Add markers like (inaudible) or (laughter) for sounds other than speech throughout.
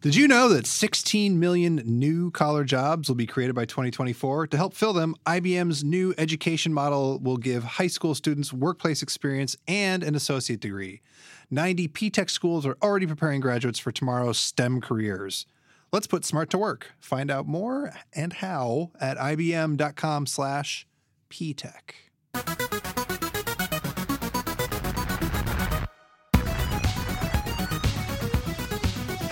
Did you know that 16 million new collar jobs will be created by 2024? To help fill them, IBM's new education model will give high school students workplace experience and an associate degree. 90 P-Tech schools are already preparing graduates for tomorrow's STEM careers. Let's put smart to work. Find out more and how at ibm.com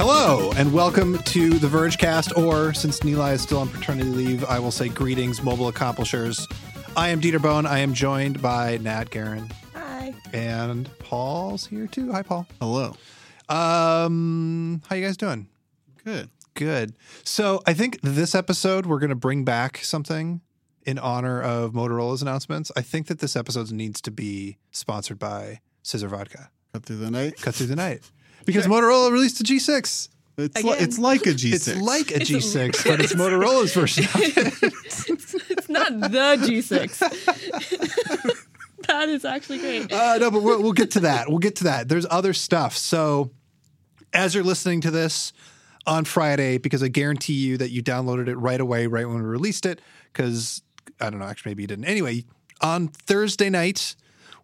Hello, and welcome to the Vergecast, or since Nilay is still on paternity leave, I will say greetings, mobile accomplishers. I am Dieter Bohn. I am joined by Natt Garun. Hi. And Paul's here too. Hi, Paul. Hello. Um, how you guys doing? Good. Good. So I think this episode we're going to bring back something in honor of Motorola's announcements. I think that this episode needs to be sponsored by Scissor Vodka. Cut through the night. Cut through the night because Motorola released a G6. It's, li- it's like a G6. It's like a a- G6, but (laughs) it's Motorola's version of it. (laughs) It's not the G6. (laughs) that is actually great. Uh, no, but we'll, we'll get to that. We'll get to that. There's other stuff. So, as you're listening to this on Friday, because I guarantee you that you downloaded it right away, right when we released it, because I don't know, actually, maybe you didn't. Anyway, on Thursday night,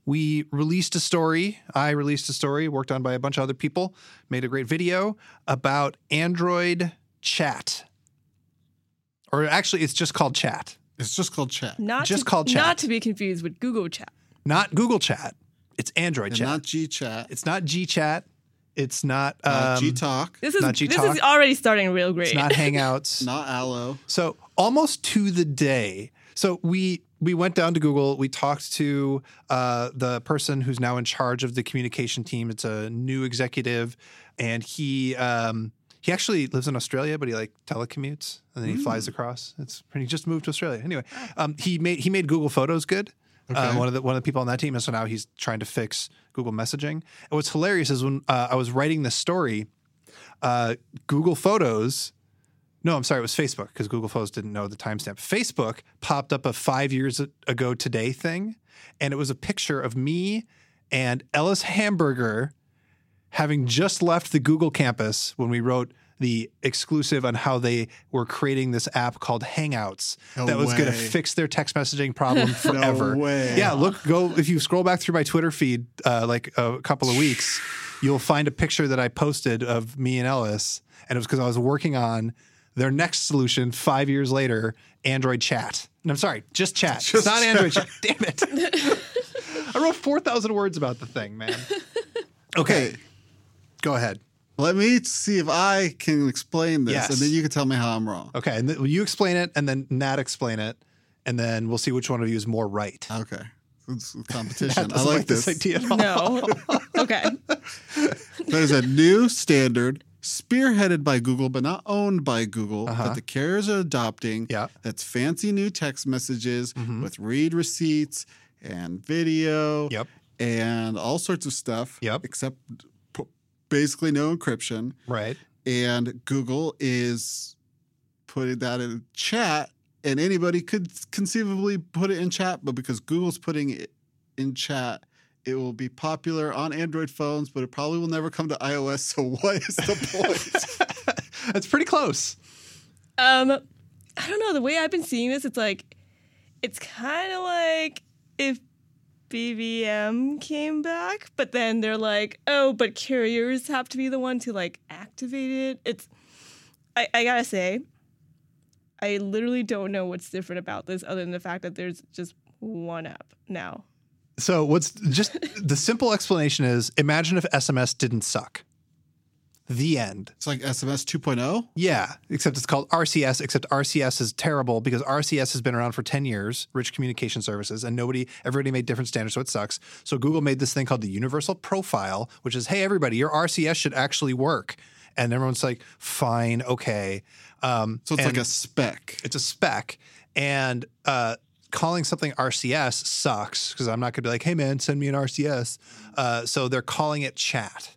we released a story. I released a story worked on by a bunch of other people, made a great video about Android chat. Or actually, it's just called chat, It's just called chat. Not just to, called chat. Not to be confused with Google Chat. not Google chat. It's Android And chat. not G chat. It's not G Chat. It's not Not um, G talk. This is Not this is already starting real great. It's not (laughs) Hangouts. Not Allo. so almost to the day. So we we went down to Google. We talked to uh, the person who's now in charge of the communication team. It's a new executive, and he um, he actually lives in Australia, but he like telecommutes and then he flies across. It's he just moved to Australia. Anyway, um, he made he made Google Photos good. Uh, Okay. one of the one of the people on that team, and so now he's trying to fix Google Messaging. And what's hilarious is when uh, I was writing this story, uh, Google Photos. No, I'm sorry, it was Facebook because Google Photos didn't know the timestamp. Facebook popped up a five years ago today thing, and it was a picture of me and Ellis Hamburger having just left the Google campus when we wrote the exclusive on how they were creating this app called Hangouts No that was going to fix their text messaging problem (laughs) forever. way. Yeah, look, go if you scroll back through my Twitter feed uh, like a couple of weeks, you'll find a picture that I posted of me and Ellis, and it was because I was working on their next solution five years later, Android Chat. And I'm sorry, just chat. it's not chat. Android Chat. Damn it! I wrote four thousand words about the thing, man. (laughs) Okay, Okay. go ahead. Let me see if I can explain this, Yes. and then you can tell me how I'm wrong. Okay, and then you explain it, and then Natt explain it, and then we'll see which one of you is more right. Okay. It's (laughs) competition. I doesn't like this. idea at all. No. okay. (laughs) There's a new standard spearheaded by Google, but not owned by Google, Uh-huh. that the carriers are adopting. Yeah. That's fancy new text messages Mhm. with read receipts and video Yep. and all sorts of stuff. Yep. Except p- basically no encryption. Right. And Google is putting that in chat, and anybody could conceivably put it in chat, but because Google's putting it in chat, it will be popular on Android phones, but it probably will never come to iOS. So what is the point? (laughs) That's pretty close. Um, I don't know. The way I've been seeing this, it's like, it's kind of like if BBM came back, but then they're like, oh, but carriers have to be the one to like activate it. It's, I, I gotta say, I literally don't know what's different about this other than the fact that there's just one app now. So what's just the simple explanation is imagine if SMS didn't suck. The end. it's like SMS 2.0. Yeah, except it's called RCS, except RCS is terrible because RCS has been around for 10 years, rich communication services, and nobody, everybody made different standards, so it sucks. So Google made this thing called the Universal Profile, which is, hey, everybody, your RCS should actually work. And everyone's like, fine, okay. Um, So it's like a spec. it's a spec and uh, calling something rcs sucks because i'm not going to be like hey man send me an rcs uh, so they're calling it chat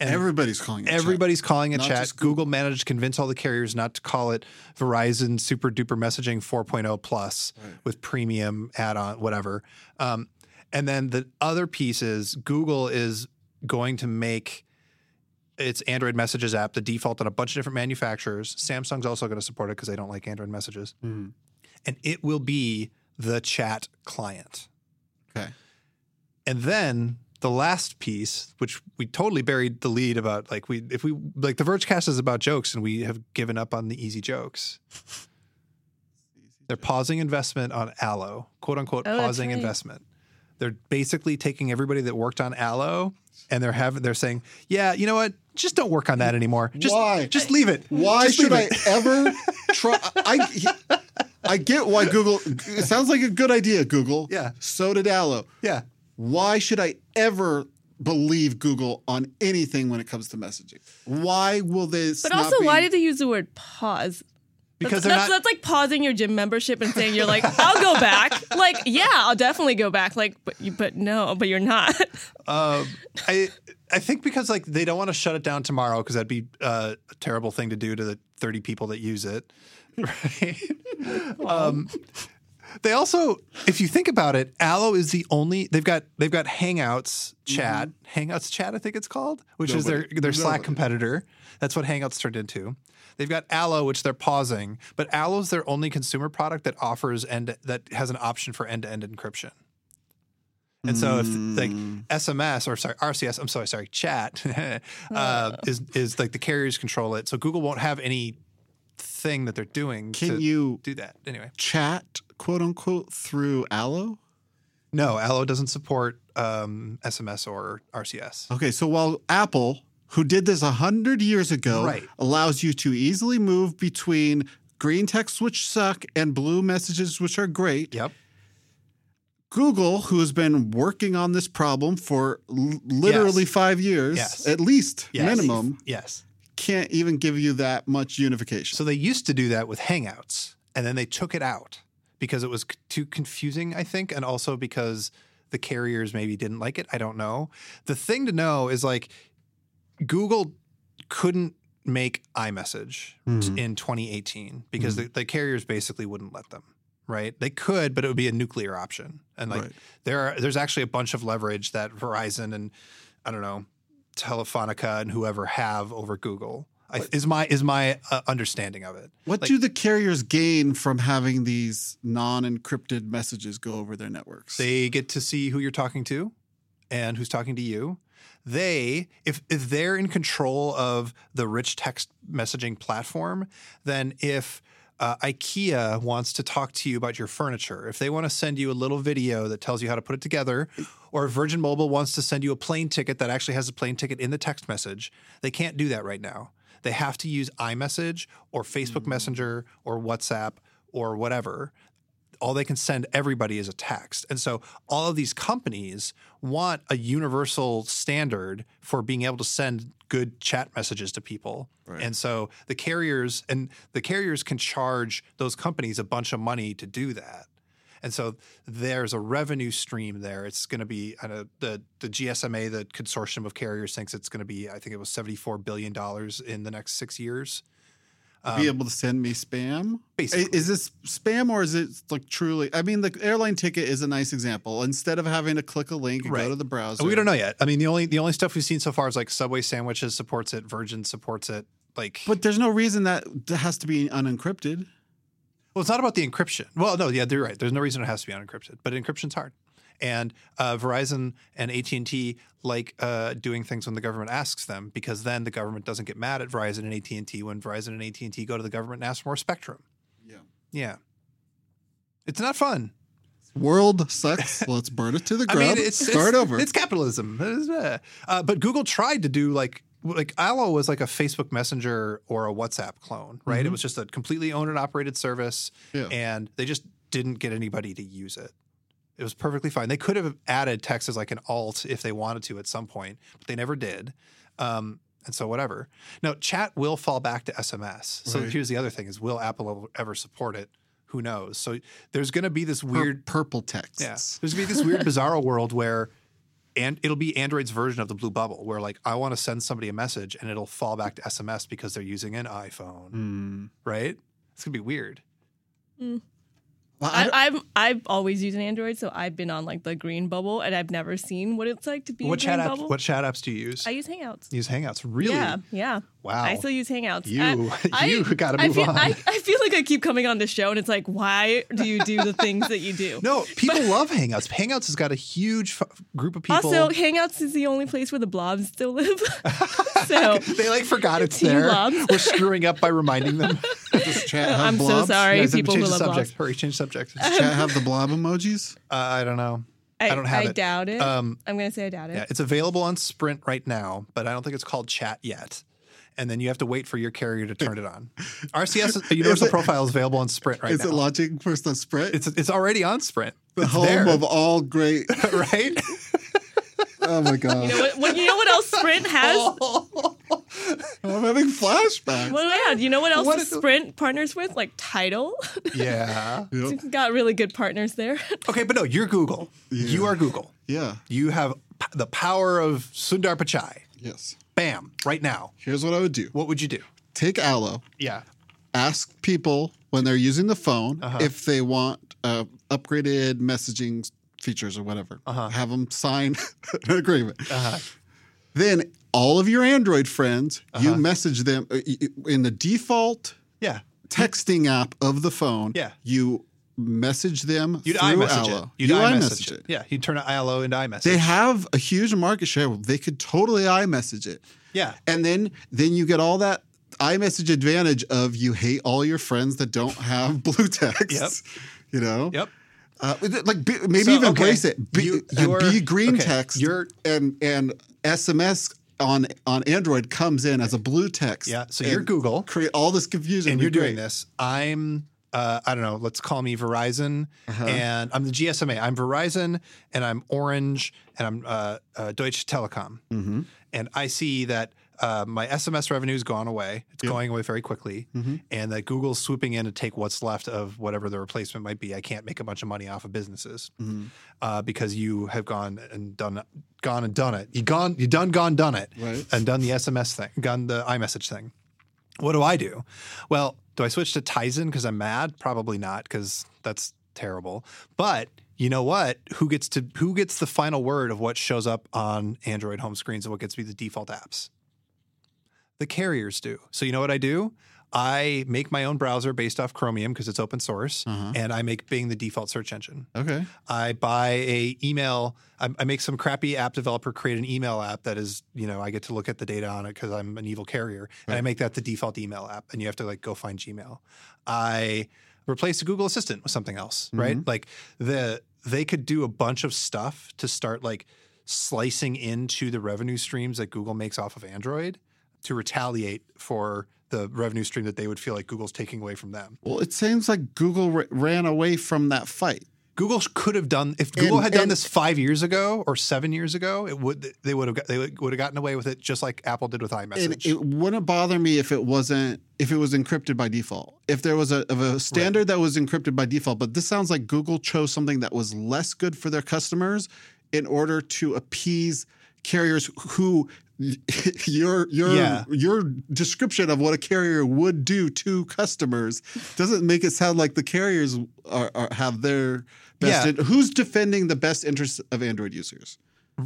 and Everybody's calling it chat. everybody's calling it Not chat Google. google managed to convince all the carriers not to call it verizon super duper messaging 4.0 plus Right. with premium add-on whatever um, and then the other piece is google is going to make its Android Messages app, the default on a bunch of different manufacturers. Samsung's also going to support it because they don't like Android Messages, Mhm. and it will be the chat client. Okay. And then the last piece, which we totally buried the lead about, like we if we like the Vergecast is about jokes, and we have given up on the easy jokes. They're pausing investment on Allo, quote unquote, Oh, pausing right. investment. They're basically taking everybody that worked on Allo, and they're having they're saying, yeah, you know what, just don't work on that anymore. Just Why? just leave it. Why Just should I it." ever (laughs) try? I I get why Google. It sounds like a good idea, Google. Yeah. So did Allo. Yeah. Why should I ever believe Google on anything when it comes to messaging? Why will this? But not also, be- why did they use the word pause? Because that's, that's, not. that's like pausing your gym membership and saying you're like, I'll go back. (laughs) Like, yeah, I'll definitely go back. Like, but you, but no, but you're not. Um, I I think because like they don't want to shut it down tomorrow because that'd be uh, a terrible thing to do to the thirty people that use it. (laughs) Right. um, they also, if you think about it, Allo is the only they've got they've got Hangouts chat, Hangouts chat, I think it's called, which is their Nobody- their Slack nobody. competitor. That's what Hangouts turned into. They've got Allo, which they're pausing, but Allo's their only consumer product that offers end that has an option for end to end encryption. And so if like SMS or sorry RCS, I'm sorry, sorry, chat (laughs) uh, is is like the carriers control it. So Google won't have any thing that they're doing Can to you do that. Anyway. chat quote unquote through Allo? No, Allo doesn't support um, SMS or RCS. Okay, so while Apple, who did this a hundred years ago, Right. allows you to easily move between green texts which suck and blue messages which are great, Yep. Google, who has been working on this problem for l- literally Yes. five years, Yes. at least Yes. minimum, Yes. Can't even give you that much unification. So they used to do that with Hangouts, and then they took it out because it was c- too confusing, I think, and also because the carriers maybe didn't like it. I don't know. The thing to know is like Google couldn't make iMessage Mhm. in 2018 because the, the carriers basically wouldn't let them. Right? They could, but it would be a nuclear option. And like Right. there are there's actually a bunch of leverage that Verizon and I don't know Telefonica and whoever have over Google. I, is my is my uh, understanding of it. what like- do the carriers gain from having these non-encrypted messages go over their networks? They get to see who you're talking to and who's talking to you. They, if if they're in control of the rich text messaging platform, then if uh, IKEA wants to talk to you about your furniture, if they want to send you a little video that tells you how to put it together, or Virgin Mobile wants to send you a plane ticket that actually has a plane ticket in the text message, they can't do that right now. They have to use iMessage or Facebook Messenger or WhatsApp or whatever all they can send everybody is a text. And so all of these companies want a universal standard for being able to send good chat messages to people. Right. And so the carriers and the carriers can charge those companies a bunch of money to do that. And so there's a revenue stream there. It's going to be I know, the the GSMA, the consortium of carriers, thinks it's going to be I think it was 74 billion dollars in the next six years. Be able to send me spam? um, Basically. Is this spam or is it like truly? I mean, the airline ticket is a nice example. Instead of having to click a link and Right. go to the browser, We don't know yet. I mean, the only the only stuff we've seen so far is like Subway sandwiches supports it, Virgin supports it. Like, But there's no reason that that has to be unencrypted. well, it's not about the encryption. Well, no, yeah, you're right. There's no reason it has to be unencrypted, but encryption's hard. And uh, Verizon and AT and T like uh, doing things when the government asks them, because then the government doesn't get mad at Verizon and AT and T when Verizon and AT and T go to the government and ask for more spectrum. Yeah. Yeah, it's not fun. World sucks. (laughs) Let's burn it to the I ground. mean, it's Start it's, over. It's capitalism. Uh, (laughs) uh, but Google tried to do like like Allo was like a Facebook Messenger or a WhatsApp clone, right? It was just a completely owned and operated service, Yeah. and they just didn't get anybody to use it. It was perfectly fine. They could have added text as like an alt if they wanted to at some point, but they never did. Um, and so whatever. Now, chat will fall back to SMS. So Right. here's the other thing: is will Apple ever support it? Who knows? So there's going to be this Pur- weird purple text. yeah. There's gonna be this weird bizarro (laughs) world where and it'll be Android's version of the blue bubble where like I want to send somebody a message and it'll fall back to SMS because they're using an iPhone. Hmm. Right? It's gonna be weird. Well, I I, I've I've always used an Android, so I've been on like the green bubble, and I've never seen what it's like to be What chat apps? bubble. What chat apps do you use? I use Hangouts. use Hangouts. Really? Yeah, yeah. Wow. I still use Hangouts. You- I, (laughs) you I- gotta I move feel, on. I, I feel like I keep coming on this show, and it's like, why do you do the things that you do? (laughs) No, people love Hangouts. Hangouts has got a huge f- group of people. Also, Hangouts is the only place where the blobs still live. (laughs) so they like forgot it's Team there. blobs. We're screwing up by reminding them. Does chat have I'm so sorry, Guys, people change who the love subject. blobs. Hurry, change subject. Uh, Does chat have the blob emojis? I don't know. I don't have I it. doubt it. Um, I'm gonna say I doubt it. Yeah, it's available on Sprint right now, but I don't think it's called Chat yet. And then you have to wait for your carrier to turn it on. (laughs) RCS Universal it- Profile is available on Sprint right Is now. it launching first on Sprint? it's it's already on Sprint. the It's home there, of all great. (laughs) right? (laughs) Oh my god! You know what, what? You know what else Sprint has? Oh. I'm having flashbacks. What do I have? You know what else What does is- Sprint partners with? Like Title. yeah. Yep. It's got really good partners there. Okay, but no, you're Google. You are Google. Yeah. You have p- the power of Sundar Pichai. Yes. Bam, right now. Here's what I would do: What would you do? take Allo. Yeah. ask people when they're using the phone Uh-huh. if they want uh, upgraded messaging features or whatever. Uh-huh. Have them sign (laughs) an agreement. Uh-huh. Then all of your Android friends, you Uh-huh. message them uh, in the default Yeah. texting app of the phone. Yeah. You message them You'd through iMessage it. Allo. You'd you iMessage it. Yeah. You'd turn Allo into iMessage. They have a huge market share. They could totally iMessage it. yeah. And then then you get all that iMessage advantage of you hate all your friends that don't have (laughs) blue text. Yep. You know? Yep. Uh, like be, maybe So, even okay, embrace it. Be, you- uh, you're- be green okay, text you're- and and SMS on on Android comes in as a blue text. Yeah, so you're Google. Create all this confusion. and It'd you're be doing great. this. I'm uh, I don't know, let's call me Verizon Uh-huh. and I'm the GSMA. I'm Verizon and I'm Orange and I'm uh, uh, Deutsche Telekom. Mm-hmm. And I see that uh, my SMS revenue has gone away. It's going away very quickly. Mm-hmm. And that Google's swooping in to take what's left of whatever the replacement might be. I can't make a bunch of money off of businesses Mm-hmm. uh, because you have gone and done gone and done it. You gone, you done, gone, done it, Right. and done the SMS thing, done the iMessage thing. What do I do? Well, do I switch to Tizen because I'm mad? Probably not, because that's terrible. But you know what? Who gets to who gets the final word of what shows up on Android home screens and what gets to be the default apps? The carriers do. So you know what I do? I make my own browser based off Chromium because it's open source, Uh-huh. and I make Bing the default search engine. Okay. I buy a email. I, I make some crappy app developer create an email app that is, you know, I get to look at the data on it because I'm an evil carrier, and I make that the default email app, and you have to like go find Gmail. I replace the Google Assistant with something else, right? Like the they could do a bunch of stuff to start like slicing into the revenue streams that Google makes off of Android to retaliate for the revenue stream that they would feel like Google's taking away from them. Well, it seems like Google ra- ran away from that fight. Google could have done if Google And- had done and- this five years ago or seven years ago. It would they would have got, they would would have gotten away with it just like Apple did with And iMessage. it wouldn't bother me if it wasn't if it was encrypted by default. If there was a, of a standard that was encrypted by default, but this sounds like Google chose something that was less good for their customers in order to appease carriers who (laughs) your your Yeah. your description of what a carrier would do to customers doesn't make it sound like the carriers are, are have their best. Yeah. in- who's defending the best interests of Android users?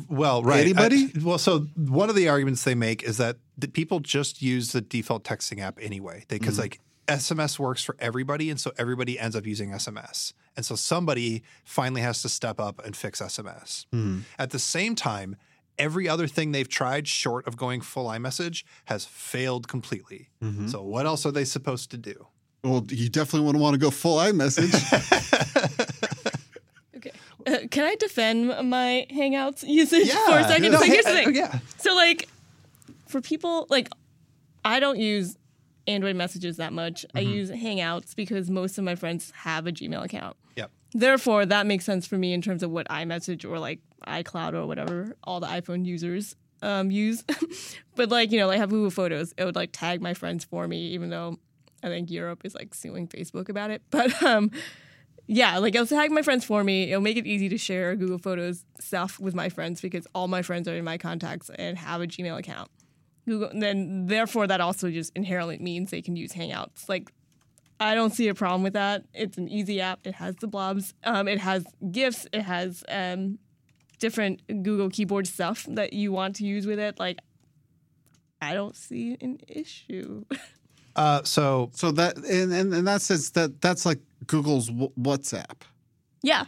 well, right. Uh, Anybody? I- well, so one of the arguments they make is that the people just use the default texting app anyway. Because mm-hmm. like SMS works for everybody, and so everybody ends up using SMS. And so somebody finally has to step up and fix SMS. Mm-hmm. At the same time, every other thing they've tried short of going full iMessage has failed completely. So what else are they supposed to do? Well, you definitely wouldn't want to go full iMessage. (laughs) Okay. Uh, can I defend my Hangouts usage for a second? No, so here's the thing. yeah. So like for people like I don't use Android messages that much. I use Hangouts because most of my friends have a Gmail account. Yep. Therefore, that makes sense for me in terms of what iMessage or like iCloud or whatever all the iPhone users um, use. (laughs) but like you know, like have Google Photos, it would like tag my friends for me, even though I think Europe is like suing Facebook about it. (laughs) But um, yeah, like it'll tag my friends for me. It'll make it easy to share Google Photos stuff with my friends because all my friends are in my contacts and have a Gmail account. Google, then therefore that also just inherently means they can use Hangouts. Like I don't see a problem with that. It's an easy app. It has the blobs. Um, it has GIFs. It has um, different Google keyboard stuff that you want to use with it. Like, I don't see an issue. (laughs) Uh, so So that in, in, in that sense, that that's like Google's w- WhatsApp. yeah.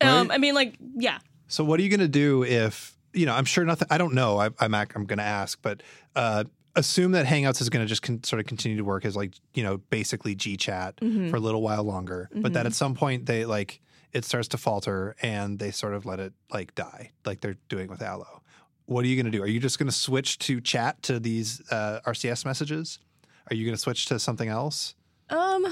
Um, Right? I mean, like, yeah. So what are you going to do if you know? I'm sure nothing. I don't know. I, I'm ac- I'm going to ask, but uh, assume that Hangouts is going to just con- sort of continue to work as like you know basically GChat Mm-hmm. for a little while longer, but that at some point they like it starts to falter and they sort of let it like die, like they're doing with Allo. What are you going to do? Are you just going to switch to chat to these uh, RCS messages? Are you going to switch to something else? Um,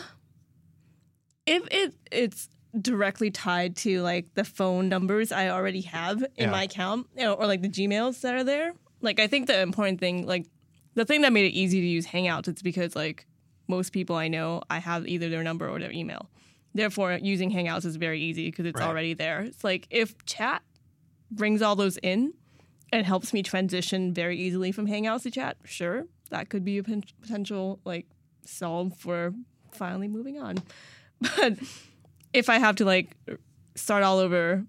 if it it's directly tied to like the phone numbers I already have in Yeah. my account, you know, or like the Gmails that are there. Like, I think the important thing, like the thing that made it easy to use Hangouts, it's because like most people I know, I have either their number or their email. Therefore, using Hangouts is very easy because it's Right. already there. It's like if chat brings all those in and helps me transition very easily from Hangouts to chat, sure, that could be a pen- potential like solve for finally moving on. (laughs) But if I have to like start all over,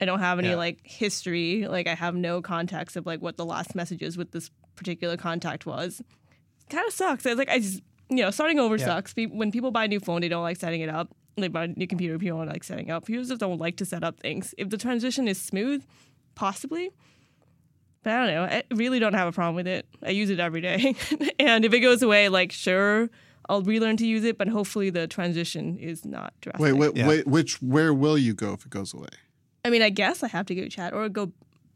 I don't have any Yeah. like history, like I have no context of like what the last messages with this particular contact was. Kind of sucks. It's like I just you know starting over Yeah. sucks. When people buy a new phone, they don't like setting it up. They buy a new computer, people don't like setting up. People just don't like to set up things. If the transition is smooth, possibly. But I don't know. I really don't have a problem with it. I use it every day. (laughs) and if it goes away, like sure, I'll relearn to use it, but hopefully the transition is not drastic. Wait, wait, Yeah. wait. Which where will you go if it goes away? I mean, I guess I have to go chat or go.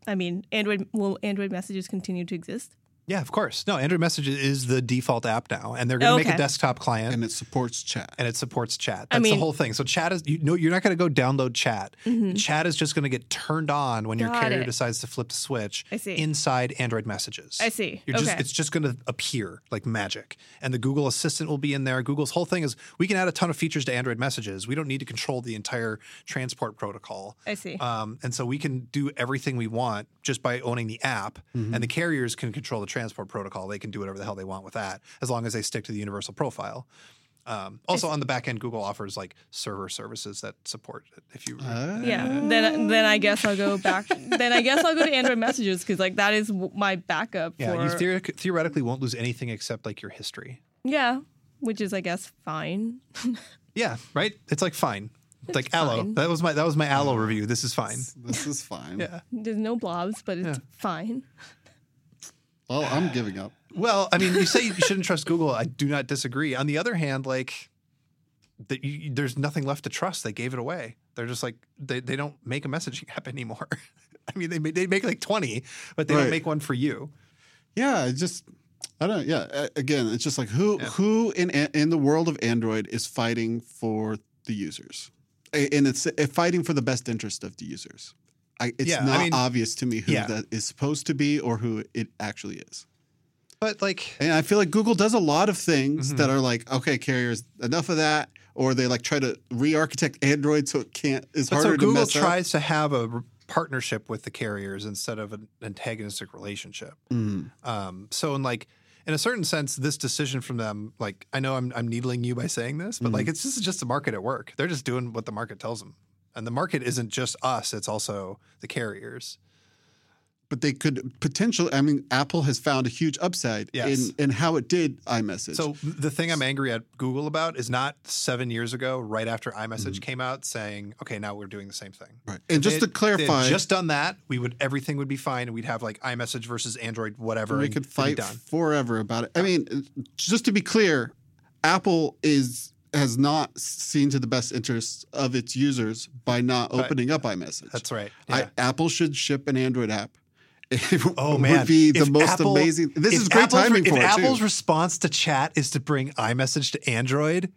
I mean, Android will Android messages continue to exist? Yeah, of course. No, Android Messages is the default app now, and they're going to make a desktop client. And it supports chat. and it supports chat. I That's the whole thing. So chat is you know you're not going to go download chat. Chat is just going to get turned on when your Mm-hmm. Carrier it. decides to flip the switch I see. inside Android messages. I see. You're just Okay. it's just going to appear like magic. And the Google Assistant will be in there. Google's whole thing is we can add a ton of features to Android messages. We don't need to control the entire transport protocol. I see. Um, and so we can do everything we want just by owning the app, Mm-hmm. and the carriers can control the transport protocol. They can do whatever the hell they want with that, as long as they stick to the universal profile. Um, also, on the back end, Google offers like server services that support it. If you, Uh, yeah. Then then I guess I'll go back. (laughs) then I guess I'll go to Android messages because like that is my backup. yeah, for, you theoretic- theoretically won't lose anything except like your history. yeah, which is I guess fine. (laughs) Yeah, right. It's like fine. It's like Allo. fine. That was my that was my Allo review. This is fine. This is fine. Yeah. There's no blobs, but it's Yeah. fine. Well, I'm giving up. Well, I mean, you say you shouldn't trust Google. I do not disagree. On the other hand, like, that you, there's nothing left to trust. They gave it away. They're just like they, they don't make a messaging (laughs) app anymore. (laughs) I mean, they make, they make like twenty, but they Right. don't make one for you. Yeah, it just I don't. Know. Yeah, again, it's just like who who in in the world of Android is fighting for the users, and it's uh, fighting for the best interest of the users. I, it's Yeah, I not mean- obvious to me who Yeah. that is supposed to be or who it actually is. But like, And I feel like Google does a lot of things Mm-hmm. that are like, okay, carriers, enough of that, or they like try to re-architect Android so it can't. It's but harder so to Google mess up. tries to have a partnership with the carriers instead of an antagonistic relationship. Mm. Um, so in like in a certain sense, this decision from them, like I know I'm I'm needling you by saying this, but Mm-hmm. like it's just just the market at work. They're just doing what the market tells them, and the market isn't just us; it's also the carriers. but they could potentially. I mean, Apple has found a huge upside Yes. in in how it did iMessage. So the thing I'm angry at Google about is not seven years ago, right after iMessage Mm-hmm. came out, saying, "Okay, now we're doing the same thing." right. and just They- to clarify, just done that, we would everything would be fine, and we'd have like iMessage versus Android, whatever. we and could fight forever about it. I mean, just to be clear, Apple is has not seen to the best interests of its users by not Right. opening up iMessage. That's right. I, Apple should ship an Android app. (laughs) It Oh would man, be the If most Apple- amazing. This if is great Apple's re- timing for If it Apple's too. response to chat is to bring iMessage to Android,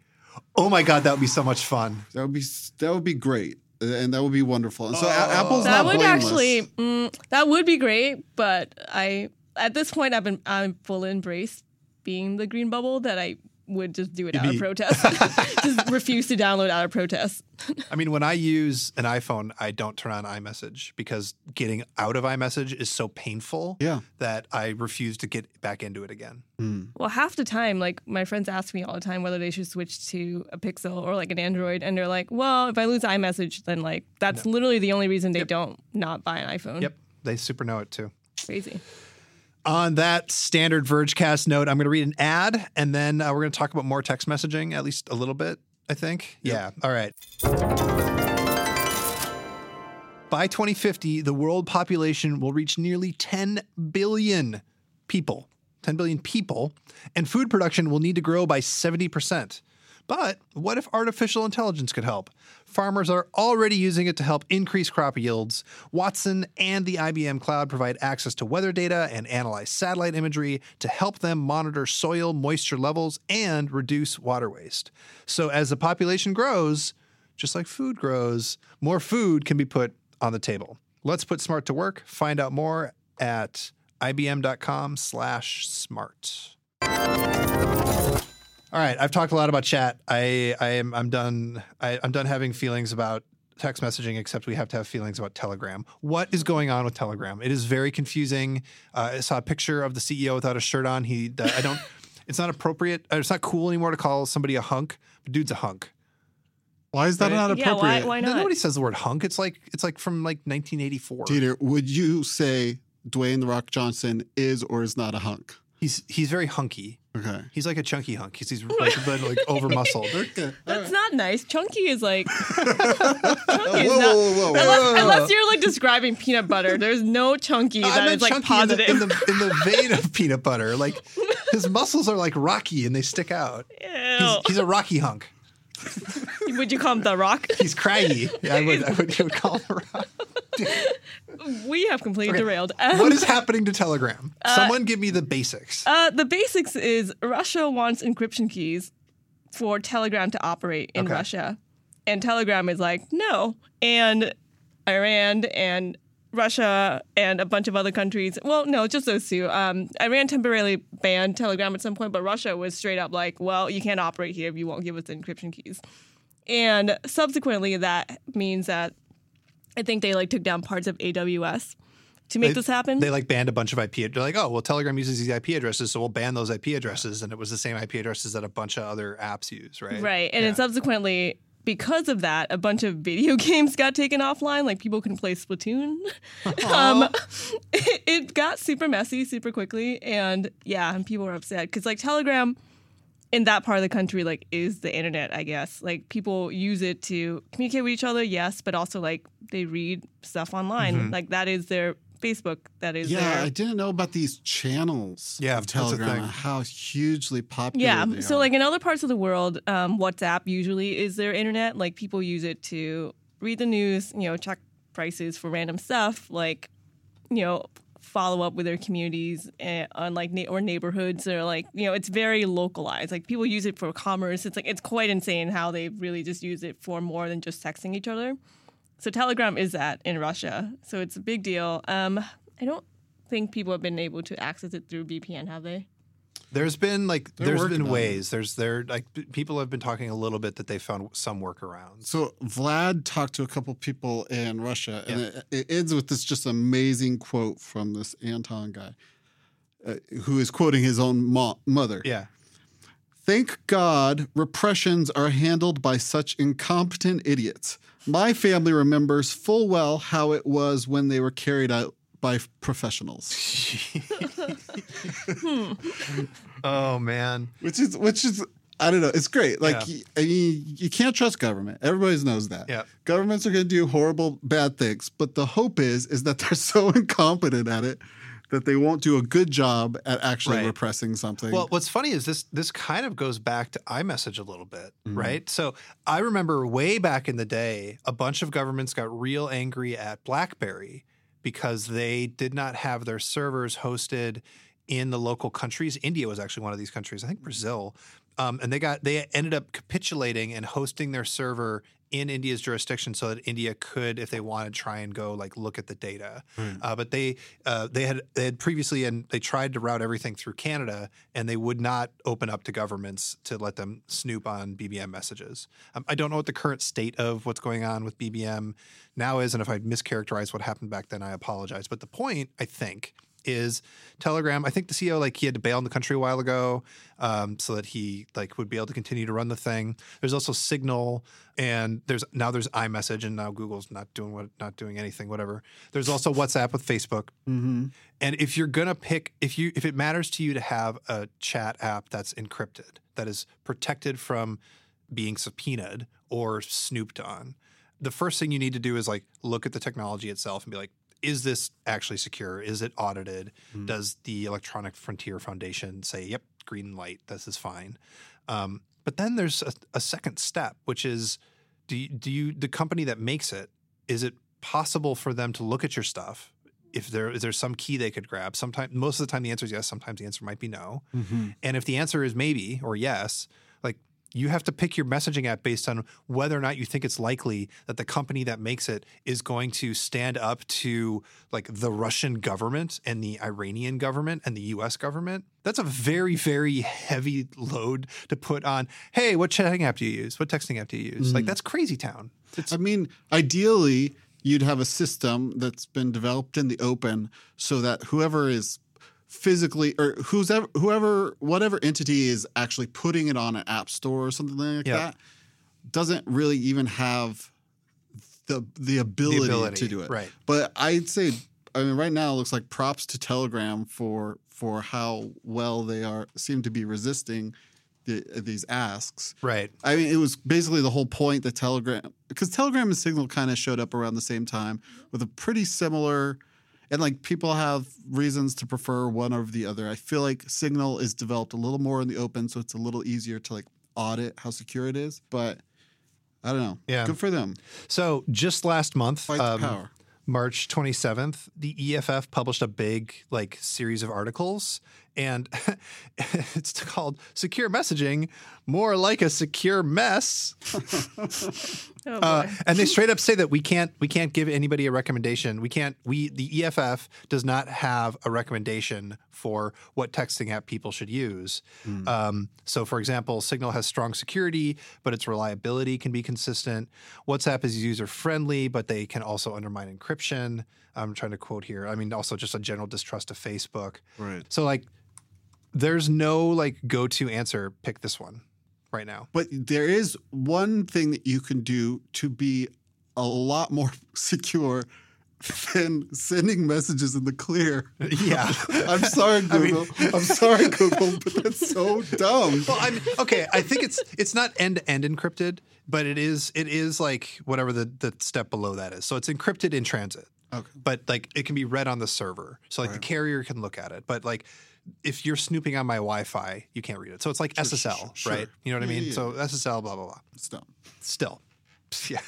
oh my god, that would be so much fun. that would be that would be great, and that would be wonderful. And so A- Oh. Apple's that not would blameless. actually mm, that would be great, but I at this point I've been I'm full embraced being the green bubble that I would just do it out of protest. (laughs) just refuse to download out of protest. I mean, when I use an iPhone, I don't turn on iMessage because getting out of iMessage is so painful Yeah. that I refuse to get back into it again. Hmm. Well, half the time, like my friends ask me all the time whether they should switch to a Pixel or like an Android, and they're like, "Well, if I lose iMessage, then like that's literally the only reason they don't not buy an iPhone." Yep, they super know it too. crazy. On that standard Vergecast note, I'm going to read an ad and then uh, we're going to talk about more text messaging, at least a little bit, I think. Yeah. All right. By 2050, the world population will reach nearly 10 billion people. 10 billion people, and food production will need to grow by 70%. But what if artificial intelligence could help? Farmers are already using it to help increase crop yields. Watson and the IBM Cloud provide access to weather data and analyze satellite imagery to help them monitor soil moisture levels and reduce water waste. So, as the population grows, just like food grows, more food can be put on the table. Let's put smart to work. Find out more at ibm.com slash smart. All right, I've talked a lot about chat. I, I am I'm done. I, I'm done having feelings about text messaging. Except we have to have feelings about Telegram. What is going on with Telegram? It is very confusing. Uh, I saw a picture of the CEO without a shirt on. He I don't. (laughs) It's not appropriate. uh, It's not cool anymore to call somebody a hunk. But dude's a hunk. Why is that Right. not Yeah, appropriate? why, why not? Nobody says the word hunk. It's like it's like from like 1984. Dieter, would you say Dwayne the Rock Johnson is or is not a hunk? He's he's very hunky. Okay. He's like a chunky hunk. He's, he's (laughs) like, but, like over muscled. Okay. That's not nice. Chunky is like (laughs) chunky Whoa, is whoa, not. whoa, whoa, whoa. Unless, unless you're like describing peanut butter, there's no chunky I that meant like positive. in the, in the in the vein of peanut butter. Like his muscles are like rocky and they stick out. He's, he's a rocky hunk. Would you call him the Rock? He's craggy. Yeah, I would I would, I would call him a rock. (laughs) we have completely Okay. derailed. Um, What is happening to Telegram? Someone give me the basics. Uh, the basics is Russia wants encryption keys for Telegram to operate in Okay. Russia. And Telegram is like, no. And Iran and Russia and a bunch of other countries, well, no, just those two. Um, Iran temporarily banned Telegram at some point, but Russia was straight up like, well, you can't operate here if you won't give us the encryption keys. And subsequently, that means that I think they like took down parts of AWS to make They- this happen. They like banned a bunch of IP. They're like, oh well, Telegram uses these IP addresses, so we'll ban those IP addresses. And it was the same IP addresses that a bunch of other apps use, right? Right. And Yeah. then subsequently, because of that, a bunch of video (laughs) games got taken offline. Like people can play Splatoon. um, (laughs) it, it got super messy super quickly. And yeah, and people were upset because like Telegram in that part of the country like is the internet i guess like people use it to communicate with each other yes but also like they read stuff online Mm-hmm. like that is their facebook that is Yeah, their I didn't know about these channels Yeah, of Telegram how hugely popular Yeah. they So are. like in other parts of the world, um, WhatsApp usually is their internet. Like people use it to read the news, you know, check prices for random stuff, like you know, follow up with their communities uh, on like na- or neighborhoods or like you know, it's very localized. Like people use it for commerce. It's like it's quite insane how they really just use it for more than just texting each other. So Telegram is that in Russia. So it's a big deal. Um, I don't think people have been able to access it through VPN, have they? There's been like They're there's been ways. There's there like people have been talking a little bit that they found some workarounds. So Vlad talked to a couple people in Russia, and Yeah. it, it ends with this just amazing quote from this Anton guy, uh, who is quoting his own mo- mother. Yeah. Thank God repressions are handled by such incompetent idiots. My family remembers full well how it was when they were carried out by professionals. (laughs) Oh man. Which is which is I don't know. It's great. Like Yeah. y- I mean, you can't trust government. Everybody knows that. Yeah. Governments are going to do horrible, bad things. But the hope is is that they're (laughs) so incompetent at it that they won't do a good job at actually Right. repressing something. Well, what's funny is this this kind of goes back to iMessage a little bit, Mm-hmm. right? So I remember way back in the day, a bunch of governments got real angry at BlackBerry because they did not have their servers hosted in the local countries. India was actually one of these countries. I think mm-hmm. Brazil. Um, and they got they ended up capitulating and hosting their server in India's jurisdiction so that India could, if they wanted, try and go like look at the data. Uh, but they uh, they had they had previously and they tried to route everything through Canada, and they would not open up to governments to let them snoop on BBM messages. Um, I don't know what the current state of what's going on with BBM now is, and if I mischaracterized what happened back then, I apologize. But the point, I think, is Telegram. I think the CEO like he had to bail in the country a while ago, um, so that he like would be able to continue to run the thing. There's also Signal, and there's now there's iMessage, and now Google's not doing what not doing anything, whatever. There's also WhatsApp with Facebook. Mm-hmm. And if you're gonna pick, if you if it matters to you to have a chat app that's encrypted, that is protected from being subpoenaed or snooped on, the first thing you need to do is like look at the technology itself and be like, is this actually secure? Is it audited? Mm. Does the Electronic Frontier Foundation say, yep, green light, this is fine? Um, but then there's a, a second step, which is, do you, do you the company that makes it? Is it possible for them to look at your stuff? If there is there some key they could grab? Sometimes, most of the time, the answer is yes. Sometimes the answer might be no. Mm-hmm. And if the answer is maybe or yes, you have to pick your messaging app based on whether or not you think it's likely that the company that makes it is going to stand up to like the Russian government and the Iranian government and the US government. That's a very, very heavy load to put on. Hey, what chatting app do you use? What texting app do you use? Like mm. that's crazy town. It's I mean, ideally, you'd have a system that's been developed in the open so that whoever is physically or who's ever, whoever whatever entity is actually putting it on an app store or something like that doesn't really even have the the ability, ability, to do it. right. But I'd say I mean right now it looks like props to Telegram for for how well they are seem to be resisting the, these asks. right. I mean, it was basically the whole point that Telegram, because Telegram and Signal kind of showed up around the same time with a pretty similar, and like people have reasons to prefer one over the other. I feel like Signal is developed a little more in the open, so it's a little easier to like audit how secure it is. But I don't know. Yeah. Good for them. So just last month, um. March 27th, the EFF published a big like series of articles and (laughs) it's called Secure Messaging More Like a Secure Mess. (laughs) Oh, Uh, and they (laughs) straight up say that we can't we can't give anybody a recommendation. We can't we the EFF does not have a recommendation for what texting app people should use. Um, so, for example, Signal has strong security, but its reliability can be consistent. WhatsApp is user friendly, but they can also undermine encryption. I'm trying to quote here. I mean, also just a general distrust of Facebook. Right. So, like, there's no like go to answer. Pick this one right now. But there is one thing that you can do to be a lot more (laughs) secure than sending messages in the clear. (laughs) Yeah. (laughs) I'm sorry, Google. I am sorry, Google, but that's so dumb. Well, I mean, okay, I think it's it's not end to end encrypted, but it is it is like whatever the the step below that is. So it's encrypted in transit, Okay. but like it can be read on the server. So like the carrier can look at it, but like if you're snooping on my Wi-Fi, you can't read it. So it's like Sure, SSL, sure, sure. right? You know what I mean? yeah, So SSL, blah blah blah. Dumb. Still. (laughs) Yeah.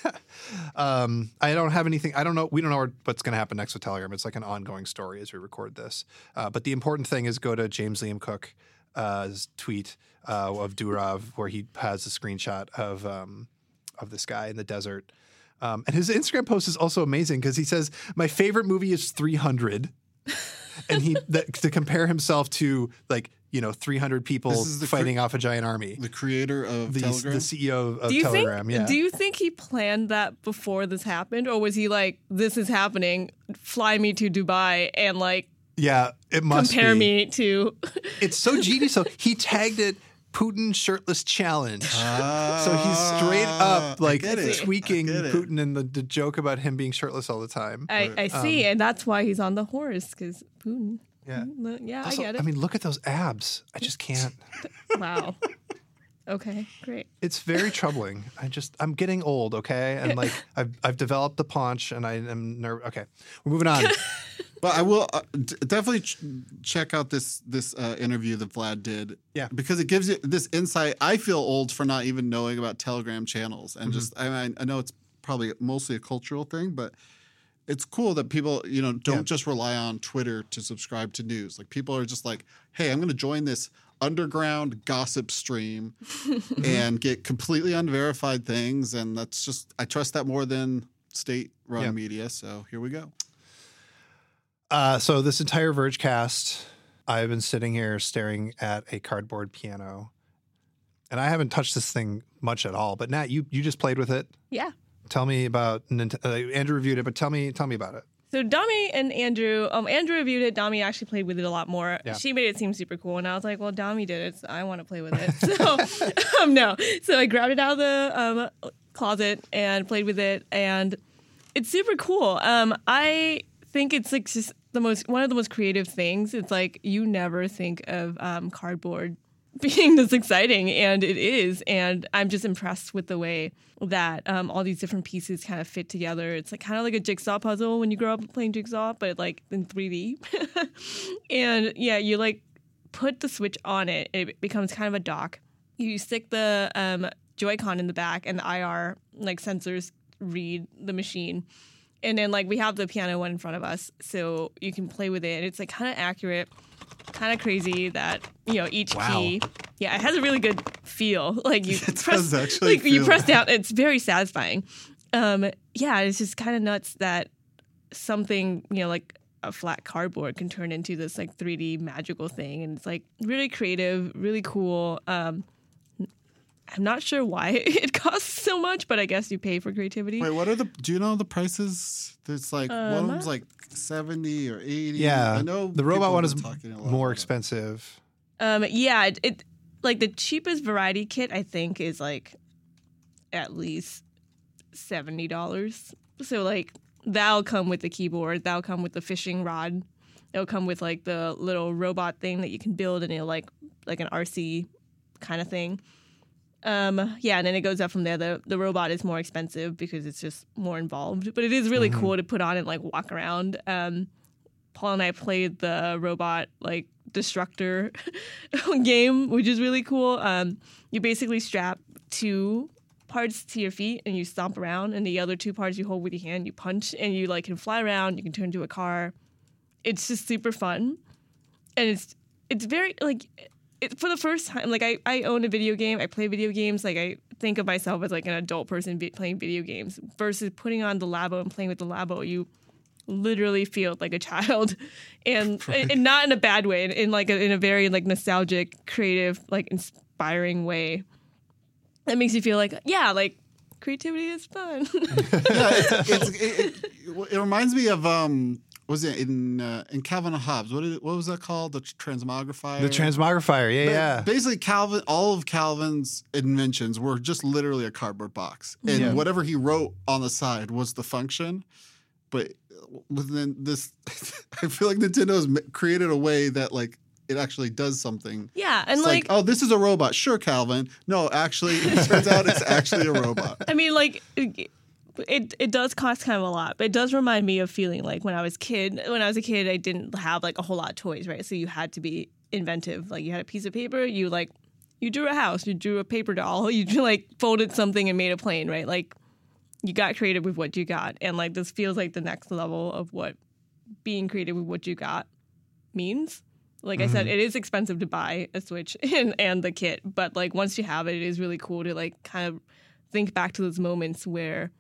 Um, I don't have anything. I don't know. We don't know what's going to happen next with Telegram. It's like an ongoing story as we record this. Uh, but the important thing is go to James Liam Cook's uh, tweet uh, of Durov where he has a screenshot of um, of this guy in the desert. Um, and his Instagram post is also amazing because he says, "My favorite movie is 300," (laughs) and he that, to compare himself to like you know 300 people This is cre- fighting off a giant army. The creator of The, Telegram. the CEO of do you Telegram, think? yeah. Do you think he planned that before this happened, or was he like, "This is happening. Fly me to Dubai and like Yeah, it must compare be. me to." It's so genius. So he tagged it Putin shirtless challenge. so he's straight Ah, up like I get it. tweaking I get it. Putin and the, the joke about him being shirtless all the time. I, I see, Um, and that's why he's on the horse because Putin. Yeah. Yeah, Also, I get it. I mean, look at those abs. I just can't. (laughs) wow. Okay, great. It's very troubling. I just I'm getting old, okay? And like (laughs) I've I've developed the paunch and I am nervous. Okay. We're moving on. (laughs) But I will uh, d- definitely ch- check out this this uh, interview that Vlad did. Yeah. because it gives you this insight. I feel old for not even knowing about Telegram channels, and just I, mean, I know it's probably mostly a cultural thing, but it's cool that people you know don't Yeah. just rely on Twitter to subscribe to news. Like people are just like, hey, I'm going to join this underground gossip stream (laughs) and get completely unverified things. And that's just, I trust that more than state run Yeah. media. So here we go. Uh, so this entire Verge cast, I've been sitting here staring at a cardboard piano, and I haven't touched this thing much at all. But Natt, you you just played with it. Yeah. Tell me about uh, Andrew reviewed it, but tell me tell me about it. So Dami and Andrew, um, Andrew reviewed it. Dami actually played with it a lot more. Yeah. She made it seem super cool, and I was like, "Well, Dami did it, so I want to play with it." (laughs) So, (laughs) um, no. So I grabbed it out of the um, closet and played with it, and it's super cool. Um, I think it's like just the most one of the most creative things. It's like you never think of um, cardboard (laughs) being this exciting, and it is. And I'm just impressed with the way that um, all these different pieces kind of fit together. It's like kind of like a jigsaw puzzle when you grow up playing jigsaw, but like in 3D. (laughs) and yeah, you like put the switch on it, it becomes kind of a dock. You stick the um, Joy-Con in the back, and the IR like sensors read the machine. And then like we have the piano one in front of us, so you can play with it. And it's like kind of accurate, kind of crazy that you know each Wow. key. Yeah, it has a really good feel. (laughs) Like you (laughs) It press, actually like you press down. It's very satisfying. Um, yeah, it's just kind of nuts that something you know like a flat cardboard can turn into this like 3D magical thing, and it's like really creative, really cool. Um, I'm not sure why (laughs) it costs so much, but I guess you pay for creativity. Wait, what are the, do you know the prices? There's like, one of Um, them's like 70 or 80. Yeah, I know the robot one is been talking a lot more expensive. Um, yeah, it, it like the cheapest variety kit I think is like at least seventy dollars. So like that'll come with the keyboard, that'll come with the fishing rod, it'll come with like the little robot thing that you can build, and it'll like like an RC kind of thing. Um, yeah, and then it goes up from there. The the robot is more expensive because it's just more involved, but it is really cool to put on and like walk around. Um, Paul and I played the robot like destructor (laughs) game, which is really cool. Um, you basically strap two parts to your feet and you stomp around, and the other two parts you hold with your hand. You punch and you like can fly around. You can turn into a car. It's just super fun, and it's it's very like it, for the first time. Like I I own a video game. I play video games. Like I think of myself as like an adult person vi- playing video games versus putting on the Labo and playing with the Labo. You literally feel like a child (laughs) and (laughs) and not in a bad way in, in like a, in a very like nostalgic creative like inspiring way that makes you feel like yeah like creativity is fun (laughs) yeah, it's, it's, it, it, it reminds me of um, was it in uh, in Calvin and Hobbes? What did, what was that called? The transmogrifier. The transmogrifier, yeah, Ba- yeah. Basically, Calvin, all of Calvin's inventions were just literally a cardboard box, and Yeah. whatever he wrote on the side was the function. But within this, (laughs) I feel like Nintendo's m- created a way that like it actually does something. yeah and It's like, oh, this is a robot. Sure, Calvin. No, actually, it turns out it's (laughs) actually a robot. I mean, like it, it does cost kind of a lot, but it does remind me of feeling like when I was kid. When I was a kid, I didn't have like a whole lot of toys, right? So you had to be inventive. Like you had a piece of paper, you like you drew a house, you drew a paper doll, (laughs) you like folded something and made a plane, right? Like you got creative with what you got, and like this feels like the next level of what being creative with what you got means. Like I said, mm-hmm. it is expensive to buy a Switch (laughs) and, and the kit, but like once you have it, it is really cool to like kind of think back to those moments where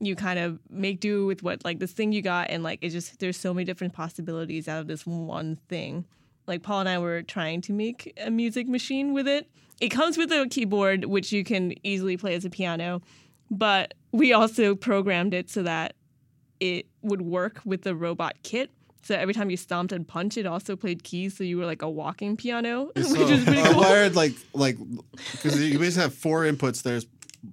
you kind of make do with what like this thing you got and like it just there's so many different possibilities out of this one thing. Like paul and i were trying to make a music machine with it. It comes with a keyboard which you can easily play as a piano but we also programmed it so that it would work with the robot kit. So every time you stomped and punched it also played keys so you were like a walking piano (laughs) which So, is pretty uh, cool. wired like like because you basically have four inputs. There's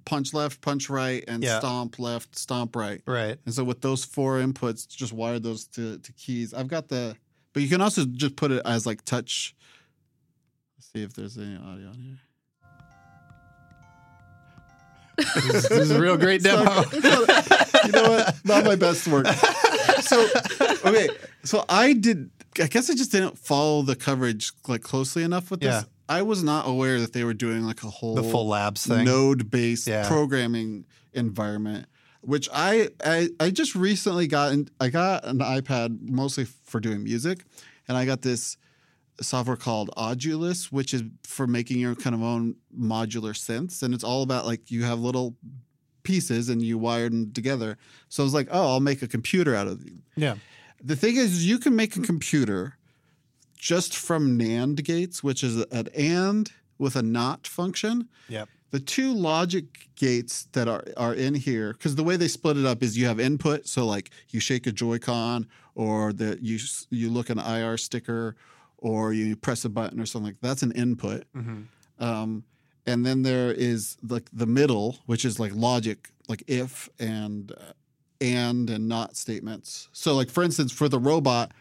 punch left, punch right, and Yeah. stomp left, stomp right. Right. And so with those four inputs, just wire those to, to keys. I've got the, but you can also just put it as like touch. Let's see if there's any audio on here. This is, this is a real great (laughs) demo. you know what? Not my best work. So okay, so I did. I guess I just didn't follow the coverage like closely enough with this. I was not aware that they were doing like a whole the full labs thing. node based Yeah. programming environment which I, I i just recently got in, i got an ipad mostly for doing music and i got this software called Audulus, which is for making your kind of own modular synths, and it's all about like you have little pieces and you wire them together. So I was like, oh, I'll make a computer out of them. Yeah. The thing is, you can make a computer just from NAND gates, which is an AND with a NOT function. Yep. The two logic gates that are, are in here, because the way they split it up is you have input, so like you shake a Joy-Con, or that you you look an IR sticker, or you press a button or something like that's an input. Mm-hmm. Um, and then there is like the middle, which is like logic, like if and uh, and and not statements. So like for instance, for the robot,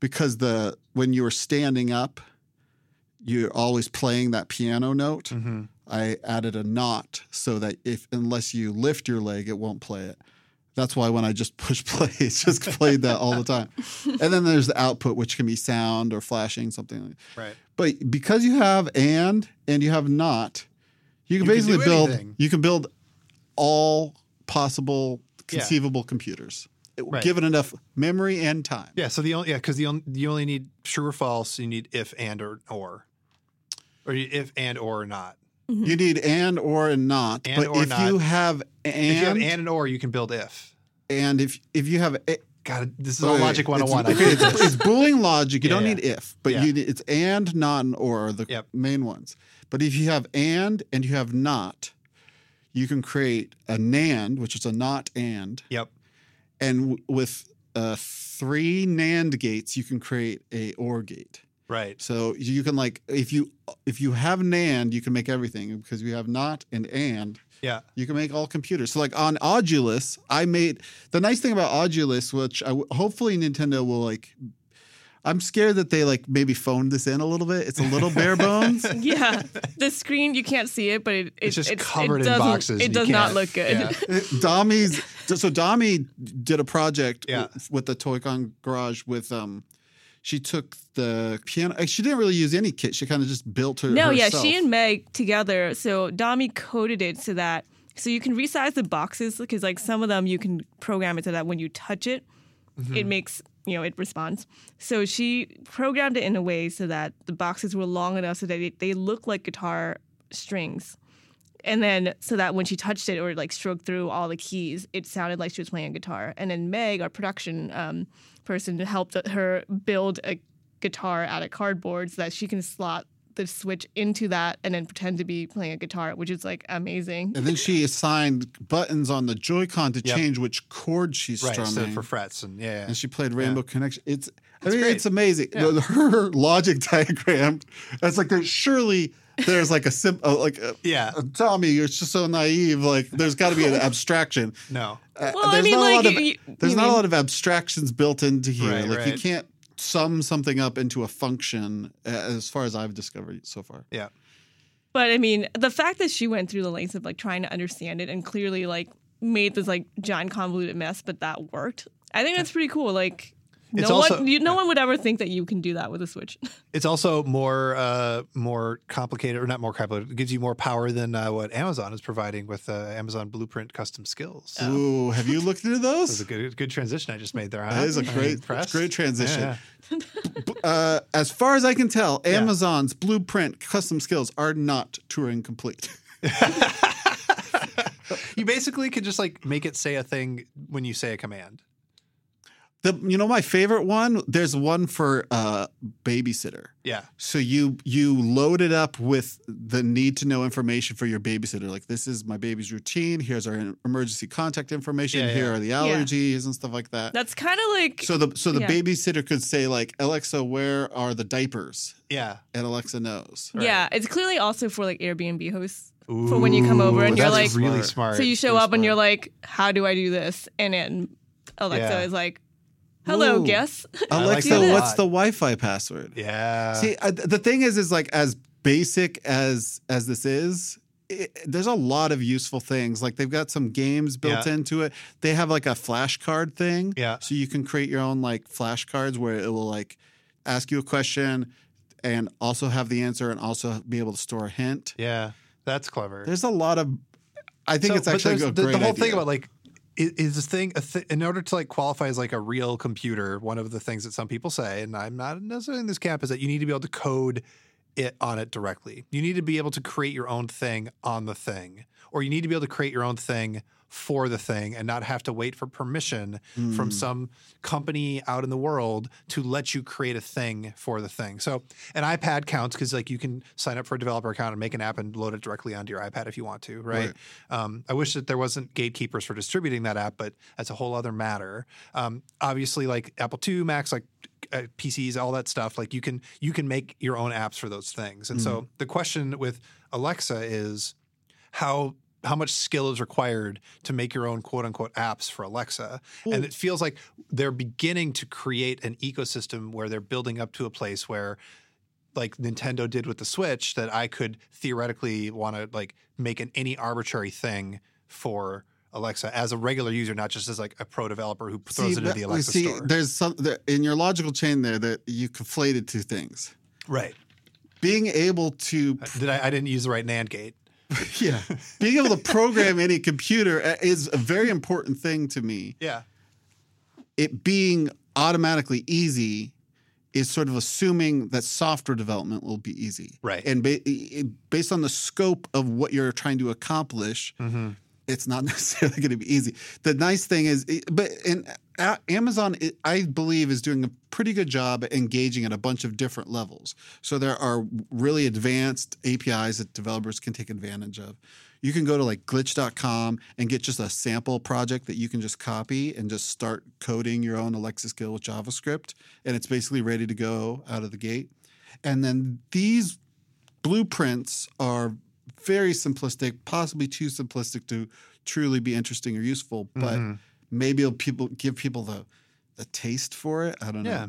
because the when you were standing up, you're always playing that piano note. Mm-hmm. I added a not so that if unless you lift your leg, it won't play it. That's why when I just push (laughs) play, it's just played that all the time. (laughs) And then there's the output, which can be sound or flashing, something like Right. but because you have and and you have not, you can You basically do build anything. you can build all possible Yeah. conceivable computers. It- Right. Given enough memory and time. Yeah. So the only yeah because the only you only need true or false. You need if and or or, or you, if and or not. Mm-hmm. You need and or and not. And but or if not. you have and if you have and and or, you can build if. and if if you have a, God, this is all logic it's- 101. I okay, hate it's, it's Boolean logic. You Yeah, don't yeah. need if, but Yeah. you need, it's and, not, and or are the Yep. main ones. But if you have and and you have not, you can create a NAND, which is a not and, Yep. And w- with uh, three NAND gates, you can create a OR gate. Right. So you can like if you if you have NAND, you can make everything because you have not and and Yeah. you can make all computers. So like on Audulus, I made the nice thing about Audulus, which I w- hopefully Nintendo will like. I'm scared that they like maybe phoned this in a little bit. It's a little bare (laughs) bones. yeah, the screen you can't see it, but it, it It's just it covered in doesn't- boxes. It does not look good. yeah. Dami's so Dami did a project Yeah. w- with the Toy-Con Garage with um. She took the piano. She didn't really use any kit. She kind of just built her. No, yeah, she and Meg together. So Dami coded it so that so you can resize the boxes because like some of them you can program it so that when you touch it, Mm-hmm. it makes you know it responds. So she programmed it in a way so that the boxes were long enough so that they, they look like guitar strings. And then so that when she touched it or like stroked through all the keys, it sounded like she was playing a guitar. And then Meg, our production um, person, helped her build a guitar out of cardboard so that she can slot the switch into that and then pretend to be playing a guitar, which is like amazing. And then she assigned buttons on the Joy-Con to Yep. change which chord she's Right. strumming. So for frets and yeah. yeah. and she played Rainbow Connection. It's I mean great. it's amazing. Yeah. (laughs) Her logic diagram. It's like there's surely there's like a sim uh, like a, Yeah. uh, Tommy, you're just so naive. Like there's got to be an (laughs) abstraction. No. Uh, Well, I there's mean, not a lot like, of you- there's you not a lot of abstractions built into here. Right, like you can't sum something up into a function as far as I've discovered so far. Yeah. But I mean, the fact that she went through the lengths of like trying to understand it and clearly like made this like giant convoluted mess, but that worked. I think that's pretty cool. Like It's no also- one, you, no one would ever think that you can do that with a Switch. (laughs) It's also more uh, more complicated, or not more complicated. It gives you more power than uh, what Amazon is providing with uh, Amazon Blueprint Custom Skills. Oh. Ooh, have you looked into (laughs) That was a good good transition I just made there. Huh? That is a I'm great, impressed. great transition. Yeah. (laughs) uh, as far as I can tell, Yeah. Amazon's blueprint custom skills are not Turing complete. You basically could just like make it say a thing when you say a command. The you know my favorite one. There's one for uh, babysitter. Yeah. So you you load it up with the need to know information for your babysitter. Like this is my baby's routine. Here's our emergency contact information. Yeah, Here yeah. are the allergies and stuff like that. That's kind of like so the so the yeah. babysitter could say like Alexa, where are the diapers? Yeah. And Alexa knows. yeah. It's clearly also for like Airbnb hosts for when you come over and you're like, really smart. so you show Really up and you're like, how do I do this? And then Alexa Yeah. is like, hello, Ooh. guess. (laughs) I like Alexa, what's the Wi-Fi password? Yeah. See, uh, the thing is, is like as basic as as this is, it, there's a lot of useful things. Like they've got some games built Yeah. into it. They have like a flashcard thing, Yeah. So you can create your own like flashcards where it will like ask you a question and also have the answer and also be able to store a hint. yeah. That's clever. There's a lot of. I think So- it's actually there's a the, great the whole idea. thing about like i- is this thing th- in order to like qualify as like a real computer? One of the things that some people say, and I'm not necessarily in this camp, is that you need to be able to code it on it directly. You need to be able to create your own thing on the thing, or you need to be able to create your own thing for the thing and not have to wait for permission from some company out in the world to let you create a thing for the thing. So an iPad counts because like you can sign up for a developer account and make an app and load it directly onto your iPad if you want to, right? Um, I wish that there wasn't gatekeepers for distributing that app, but that's a whole other matter. Um, obviously, like Apple II, Macs, like uh, PCs, all that stuff, like you can you can make your own apps for those things. And so the question with Alexa is how how much skill is required to make your own quote unquote apps for Alexa. and hmm. it feels like they're beginning to create an ecosystem where they're building up to a place where like Nintendo did with the Switch that I could theoretically want to like make an any arbitrary thing for Alexa as a regular user, not just as like a pro developer who throws it into the Alexa see, store. there's some there, in your logical chain there that you conflated two things. Right. Being able to uh, Did I, I didn't use the right NAND gate. (laughs) yeah, being able to program any computer uh, is a very important thing to me. Yeah. It being automatically easy is sort of assuming that software development will be easy. Right. And ba- based on the scope of what you're trying to accomplish, Mm-hmm. it's not (laughs) necessarily going to be easy. The nice thing is, but and Amazon, I believe, is doing a pretty good job engaging at a bunch of different levels. So there are really advanced APIs that developers can take advantage of. You can go to like glitch.com and get just a sample project that you can just copy and just start coding your own Alexa skill with JavaScript. And it's basically ready to go out of the gate. And then these blueprints are very simplistic, possibly too simplistic to truly be interesting or useful, but Mhm. Maybe it'll people give people the the taste for it. I don't know. Yeah.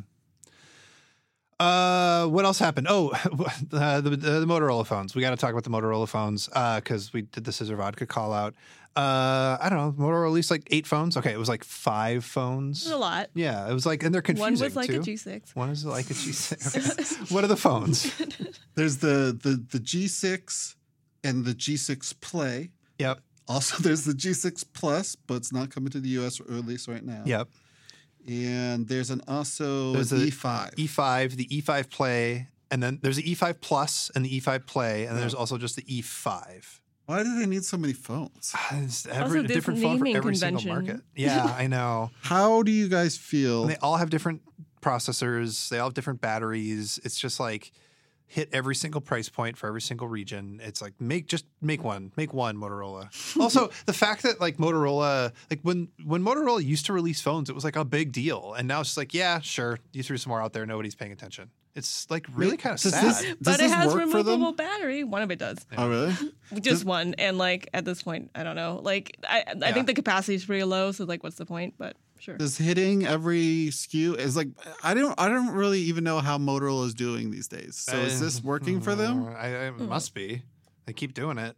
Uh, what else happened? Oh, (laughs) uh, the, the the Motorola phones. We got to talk about the Motorola phones because we did the Scissor Vodka call out. Uh, I don't know. Motorola released like eight phones. Okay, it was like five phones. It's a lot. Yeah, it was like, and they're confusing One was like too. a G6. One is like a G6. (laughs) Okay. what are the phones? (laughs) There's the the the G6 and the G6 Play. Yep. Also, (laughs) there's the G6 Plus, but it's not coming to the U.S. at least right now. Yep. And there's an also There's an a E5. E5, the E5 Play, and then there's the E5 Plus and the E5 Play, and then there's also just the E5. Why do they need so many phones? (sighs) It's every this different phone for naming every single market. (laughs) Yeah, I know. How do you guys feel? And they all have different processors. They all have different batteries. It's just like hit every single price point for every single region. It's like make just make one, make one Motorola. (laughs) also, the fact that like Motorola, like when when Motorola used to release phones, it was like a big deal, and now it's just like yeah, sure, you threw some more out there, nobody's paying attention. It's like really kind of sad. this- Does but it this has work for them? removable battery. One of it does. oh, really? (laughs) Just one. And like at this point, I don't know. Like I, I Yeah. think the capacity is pretty low. So like, what's the point? But sure. Does hitting every SKU is like I don't I don't really even know how Motorola is doing these days. So is this working for them? I, (laughs) I- it must be. They keep doing it.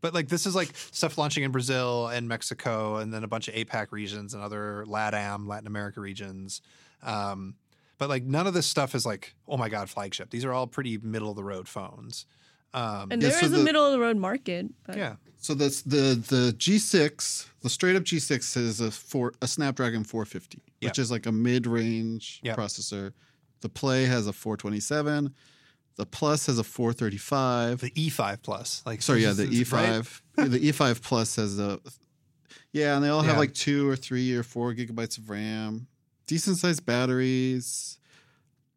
But like this is like stuff launching in Brazil and Mexico, and then a bunch of APAC regions and other LATAM, Latin America regions. Um, but like none of this stuff is like, oh my god, flagship. These are all pretty middle of the road phones. Um, and Yeah, so is the- a middle of the road market. But yeah, So that's the the G6, the straight up G6 is a four a Snapdragon 450, which is like a mid range Yeah. processor. The Play has a 427. The Plus has a 435. the E5 Plus. Like Sorry, yeah, the? E5. yeah, the E5 Plus has a yeah, and they all have Yeah. like two or three or four gigabytes of RAM. Decent sized batteries.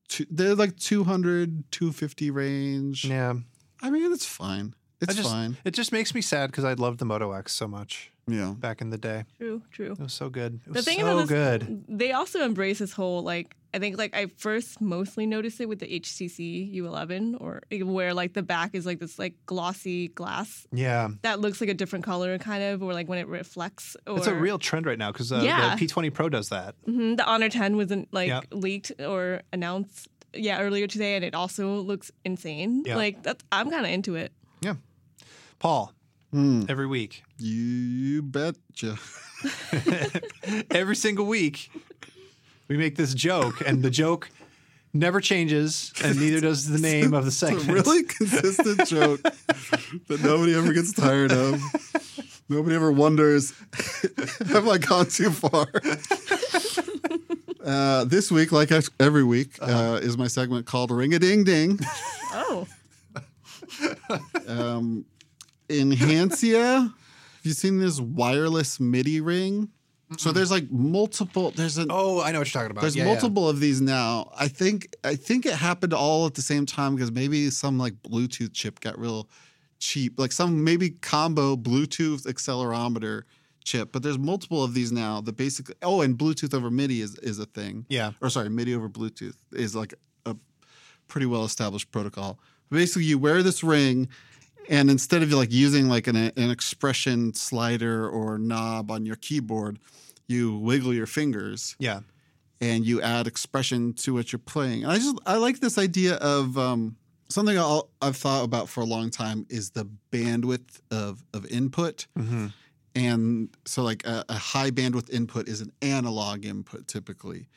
Two, they're like 200, 250 range. Yeah, I mean, it's fine. It's just, fine. It just makes me sad because I loved the Moto X so much Yeah. back in the day. true, true. It was so good. It The was thing so about this, good. they also embrace this whole like I think like I first mostly noticed it with the HTC U11 or where like the back is like this like glossy glass Yeah, that looks like a different color kind of or like when it reflects. Or, it's a real trend right now because uh, Yeah. the P20 Pro does that. Mhm, the Honor 10 wasn't like Yeah. leaked or announced yeah earlier today and it also looks insane. Yeah. Like that's I'm kind of into it. Yeah, Paul, Hmm. every week, You, you betcha. (laughs) every single week, we make this joke, and the joke never changes, and neither does the name of the It's segment. a really consistent joke that nobody ever gets tired of. Nobody ever wonders, (laughs) have I gone too far? Uh, this week, like every week, uh, is my segment called Ring a Ding Ding. (laughs) Oh, (laughs) Um, Enhancia, have you seen this wireless MIDI ring? So there's like multiple. There's an Oh, I know what you're talking about. There's Yeah, yeah. multiple of these now. I think I think it happened all at the same time because maybe some like Bluetooth chip got real cheap, like some maybe combo Bluetooth accelerometer chip. But there's multiple of these now. that basically oh, and Bluetooth over MIDI is is a thing. Yeah. Or sorry, MIDI over Bluetooth is like a pretty well established protocol. Basically, you wear this ring. And instead of like using like an, an expression slider or knob on your keyboard, you wiggle your fingers Yeah. and you add expression to what you're playing. And I just I like this idea of um, something I'll, I've thought about for a long time is the bandwidth of of input. hmm And so, like a, a high bandwidth input is an analog input typically,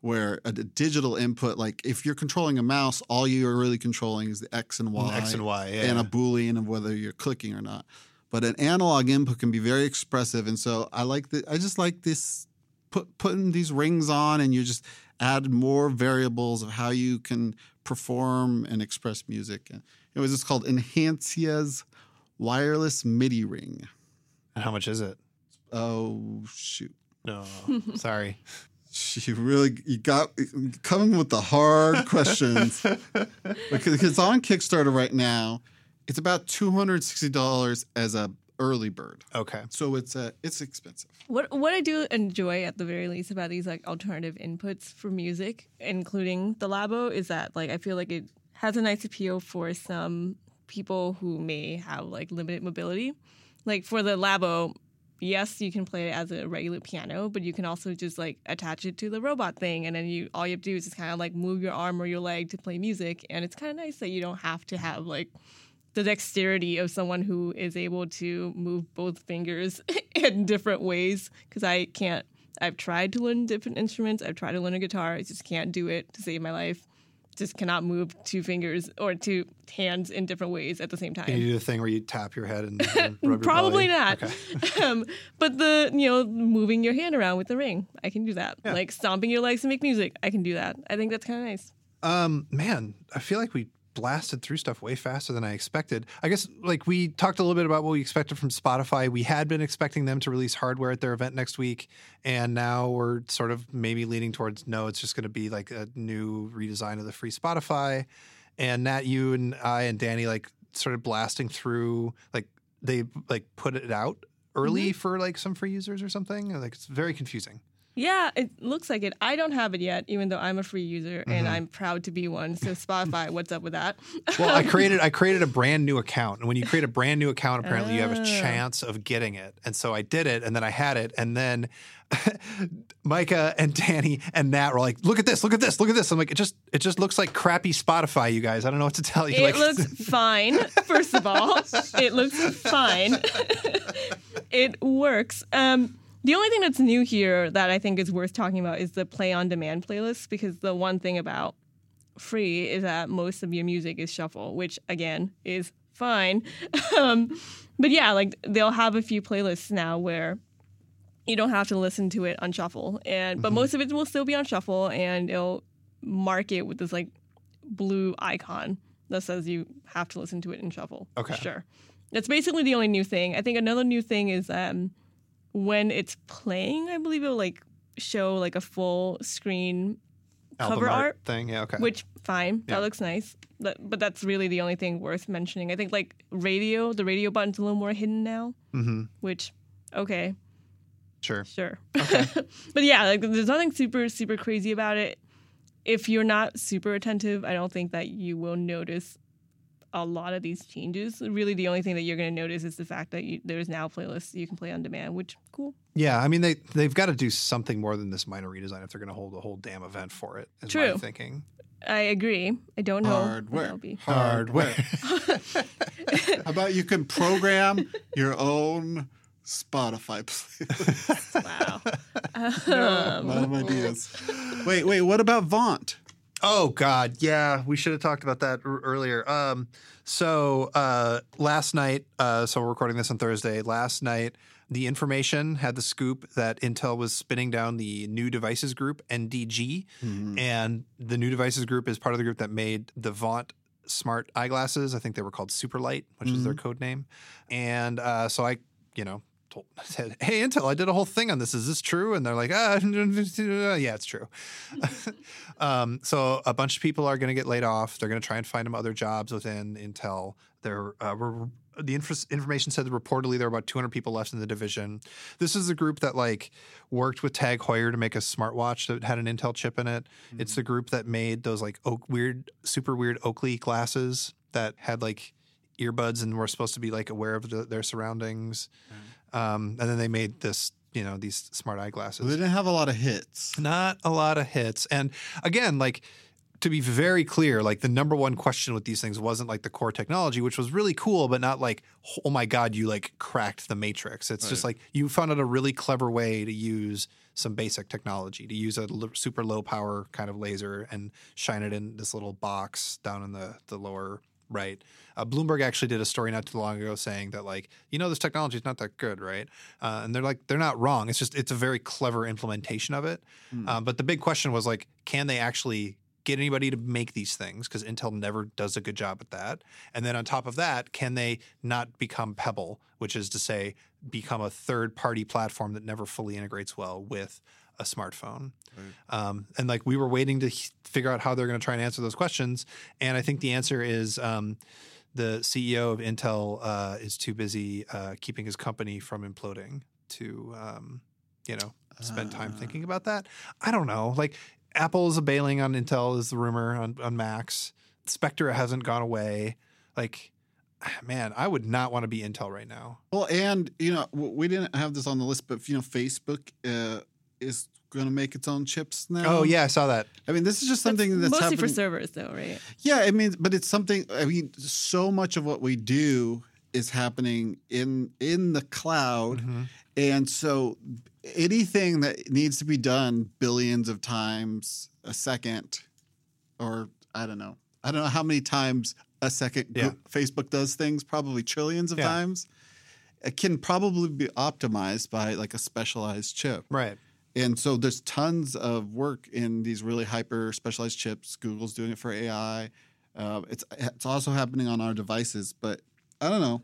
where a digital input, like if you're controlling a mouse, all you are really controlling is the X and Y, X and Y. Yeah. and a boolean of whether you're clicking or not. But an analog input can be very expressive, and so I like the. I just like this put putting these rings on, and you just add more variables of how you can perform and express music. It was just called Enhancia's wireless MIDI ring. And how much is it? Oh shoot! No. (laughs) Sorry. You really you got coming with the hard (laughs) questions because it's on Kickstarter right now. It's about two hundred sixty dollars as a early bird, Okay. so it's uh, it's expensive. what what I do enjoy at the very least about these like alternative inputs for music, including the Labo, is that like I feel like it has a nice appeal for some people who may have like limited mobility. Like for the Labo, yes, you can play it as a regular piano, but you can also just like attach it to the robot thing, and then you all you have to do is just kind of like move your arm or your leg to play music, and it's kind of nice that you don't have to have like the dexterity of someone who is able to move both fingers (laughs) in different ways because I can't. I've tried to learn different instruments. I've tried to learn a guitar. I just can't do it to save my life. Just cannot move two fingers or two hands in different ways at the same time. Can you do the thing where you tap your head and, and (laughs) rub your Probably not. Okay. (laughs) um, but the you know moving your hand around with the ring, I can do that. Yeah. Like stomping your legs to make music, I can do that. I think that's kind of nice. Um, man, I feel like we blasted through stuff way faster than I expected. I guess like we talked a little bit about what we expected from Spotify. We had been expecting them to release hardware at their event next week, and now we're sort of maybe leaning towards no, it's just going to be like a new redesign of the free Spotify. And Natt, you and I and Danny like started blasting through like they like put it out early mm-hmm. for like some free users or something. Like it's very confusing. Yeah, it looks like it. I don't have it yet, even though I'm a free user Mm-hmm. and I'm proud to be one. So Spotify, what's up with that? Well, I (laughs) created I created a brand new account, and when you create a brand new account, apparently you have a Oh. chance of getting it. And so I did it, and then I had it, and then (laughs) Micah and Danny and Natt were like, "Look at this! Look at this! Look at this!" I'm like, "It just it just looks like crappy Spotify, you guys. I don't know what to tell you." It (laughs) like, looks fine, first of all. It looks fine. it works. Um, the only thing that's new here that I think is worth talking about is the play on demand playlist because the one thing about free is that most of your music is shuffle, which again is fine. (laughs) um, but yeah, like they'll have a few playlists now where you don't have to listen to it on shuffle, and but most of it will still be on shuffle, and it'll mark it with this like blue icon that says you have to listen to it in shuffle. Okay. Sure. That's basically the only new thing. I think another new thing is um, when it's playing, I believe it'll like show like a full screen album cover art, thing. Yeah, okay. which fine, Yeah. that looks nice. But, but that's really the only thing worth mentioning. I think like radio, the radio button's a little more hidden now, hmm which okay, Sure. sure. (laughs) but yeah, like there's nothing super super crazy about it. If you're not super attentive, I don't think that you will notice a lot of these changes. Really, the only thing that you're going to notice is the fact that you, there's now playlists you can play on demand, which cool. Yeah, I mean they they've got to do something more than this minor redesign if they're going to hold a whole damn event for it. Is my True. thinking. I agree. I don't know. what Hardware. that'll be. Hardware. (laughs) How about you can program your own Spotify playlist? Wow. (laughs) a lot of um, ideas. Wait, wait. What about Vaunt? Oh God, yeah, we should have talked about that r- earlier. Um, so uh, last night, uh, so we're recording this on Thursday. Last night, the information had the scoop that Intel was spinning down the New Devices Group (NDG), and the New Devices Group is part of the group that made the Vaunt smart eyeglasses. I think they were called Superlight, which is their code name. And uh, so I, you know. Told, (laughs) said, "Hey Intel, I did a whole thing on this. Is this true?" And they're like, "Ah, (laughs) yeah, it's true." (laughs) Um, so a bunch of people are going to get laid off. They're going to try and find them other jobs within Intel. There, uh, were, the info- information said that reportedly there are about 200 people left in the division. This is the group that like worked with Tag Heuer to make a smartwatch that had an Intel chip in it. It's the group that made those like oak, weird, super weird Oakley glasses that had like earbuds and were supposed to be like aware of the, their surroundings. Um, and then they made this, you know, these smart eyeglasses They didn't have a lot of hits. not a lot of hits. And again, like to be very clear, like the number one question with these things wasn't like the core technology, which was really cool, but not like, oh my God, you like cracked the matrix. It's just like you found out a really clever way to use some basic technology, to use a l- super low power kind of laser and shine it in this little box down in the, the lower right. Uh, Bloomberg actually did a story not too long ago saying that like you know this technology is not that good, right? Uh, and they're like they're not wrong. It's just it's a very clever implementation of it. Um, but the big question was like, can they actually get anybody to make these things? Because Intel never does a good job at that. And then on top of that, can they not become Pebble, which is to say, become a third party platform that never fully integrates well with a smartphone? Um, and like we were waiting to h- figure out how they're going to try and answer those questions. And I think the answer is um, the CEO of Intel uh, is too busy uh, keeping his company from imploding to, um, you know, spend time thinking about that. I don't know. Like Apple is a bailing on Intel is the rumor on, on Macs. Spectre hasn't gone away. Like, man, I would not want to be Intel right now. Well, and you know, we didn't have this on the list, but you know, Facebook uh, is going to make its own chips now. Oh yeah, I saw that. I mean, this is just something that's, mostly happening. for servers, though, right? Yeah, I mean, but it's something. I mean, so much of what we do is happening in in the cloud, Mm-hmm. and so anything that needs to be done billions of times a second, or I don't know, I don't know how many times a second Yeah. Facebook does things, probably trillions of Yeah. times. It can probably be optimized by like a specialized chip. Right. And so there's tons of work in these really hyper specialized chips. Google's doing it for AI. Uh, it's it's also happening on our devices, but I don't know.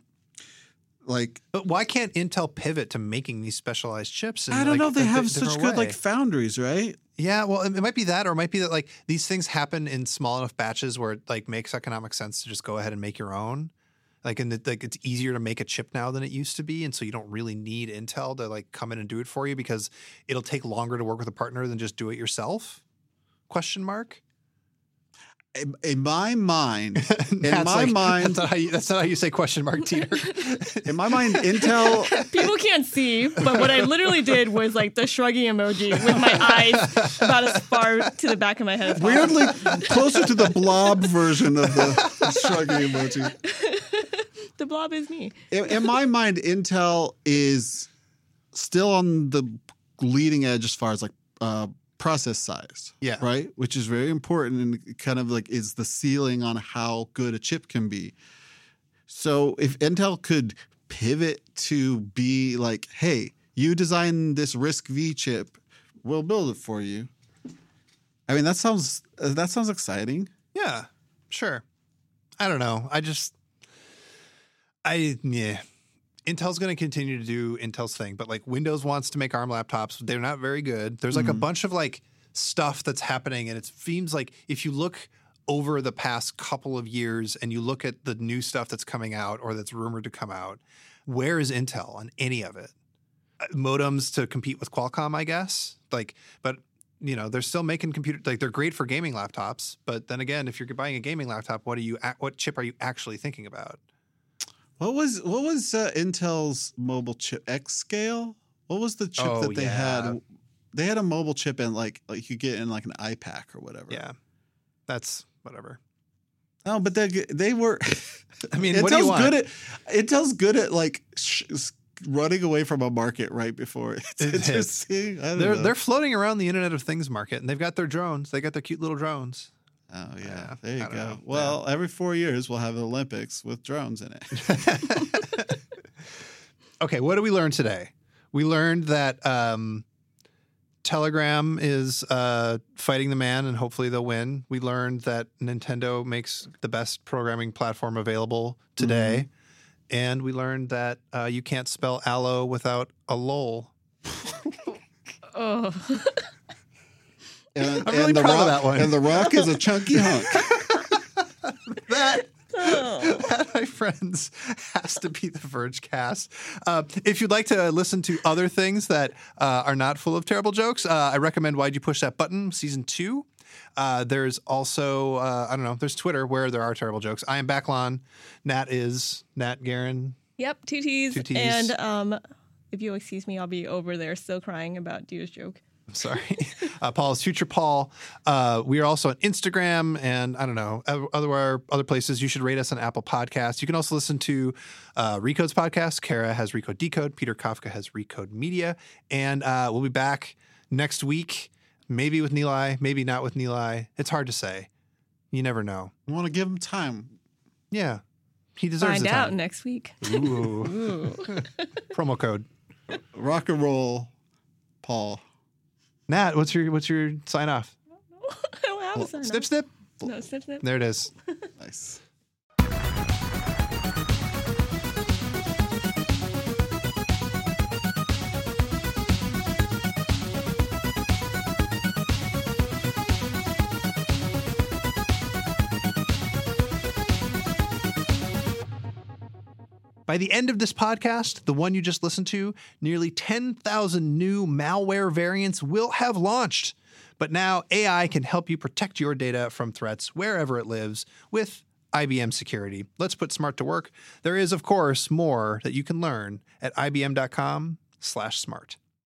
Like But why can't Intel pivot to making these specialized chips? I don't like, know. They have such good way? like foundries, right? Yeah, well, it it might be that, or it might be that like these things happen in small enough batches where it like makes economic sense to just go ahead and make your own. Like, and it, like it's easier to make a chip now than it used to be, and so you don't really need Intel to like come in and do it for you because it'll take longer to work with a partner than just do it yourself. Question mark. In, in my mind, (laughs) in That's my like- mind, that's not how you, that's not how you say question mark, Dieter. (laughs) in my mind, Intel. (laughs) People can't see, but what I literally did was like the shrugging emoji with my eyes about as far to the back of my head as. Weirdly closer to the blob version of the shrugging emoji. The blob is me. in, in my (laughs) mind, Intel is still on the leading edge as far as like uh, process size. Yeah. Right. Which is very important and kind of like is the ceiling on how good a chip can be. So if Intel could pivot to be like, hey, you design this RISC V chip, we'll build it for you. I mean, that sounds uh, that sounds exciting. Yeah, sure. I don't know. I just, I yeah. Intel's going to continue to do Intel's thing, but like Windows wants to make ARM laptops. They're not very good. There's like a bunch of like stuff that's happening, and it seems like if you look over the past couple of years and you look at the new stuff that's coming out or that's rumored to come out, where is Intel on any of it? Uh, Modems to compete with Qualcomm, I guess. Like, but you know, they're still making computer like they're great for gaming laptops. But then again, if you're buying a gaming laptop, what are you what chip are you actually thinking about? What was what was uh, Intel's mobile chip XScale? What was the chip Oh, that they yeah. had? They had a mobile chip in like like you get in like an iPAQ or whatever. Yeah, that's whatever. No, but they they were. (laughs) I mean, Intel's what do you want? good at Intel's good at like sh- running away from a market right before (laughs) it's It interesting. They're know. they're floating around the Internet of Things market, and they've got their drones. They got their cute little drones. Oh yeah, Yeah, there you go. know. Well, every four years we'll have the Olympics with drones in it. (laughs) okay, what did we learn today? We learned that um, Telegram is uh, fighting the man, and hopefully they'll win. We learned that Nintendo makes the best programming platform available today, and we learned that uh, you can't spell Allo without a lol. (laughs) Oh, (laughs) And, I'm really the proud of rock, that one. And the rock is a chunky hunk. (laughs) That oh. that, my friends, has to be the Vergecast. Uh, if you'd like to listen to other things that uh, are not full of terrible jokes, uh, I recommend Why'd You Push That Button, season two. Uh, there's also, uh, I don't know, there's Twitter where there are terrible jokes. I am Backlon. Natt is Natt Garun. Yep, two T's. Two Ts. And um, if you'll excuse me, I'll be over there still crying about Dieter's joke. I'm sorry. (laughs) Uh, Paul is Future Paul. Uh, we are also on Instagram and I don't know, other, other other places. You should rate us on Apple Podcasts. You can also listen to uh, Recode's podcast. Kara has Recode Decode. Peter Kafka has Recode Media. And uh, we'll be back next week, maybe with Nilay, maybe not with Nilay. It's hard to say. You never know. I want to give him time. Yeah. He deserves Find the out time. next week. Ooh. Ooh. (laughs) Promo code. Rock and roll, Paul. Natt, what's your what's your sign off? (laughs) I don't have a sign Snip off. snip. No, snip, snip. There it is. (laughs) (laughs) Nice. By the end of this podcast, the one you just listened to, nearly 10,000 new malware variants will have launched. But now AI can help you protect your data from threats wherever it lives with IBM Security. Let's put smart to work. There is, of course, more that you can learn at ibm.com/smart.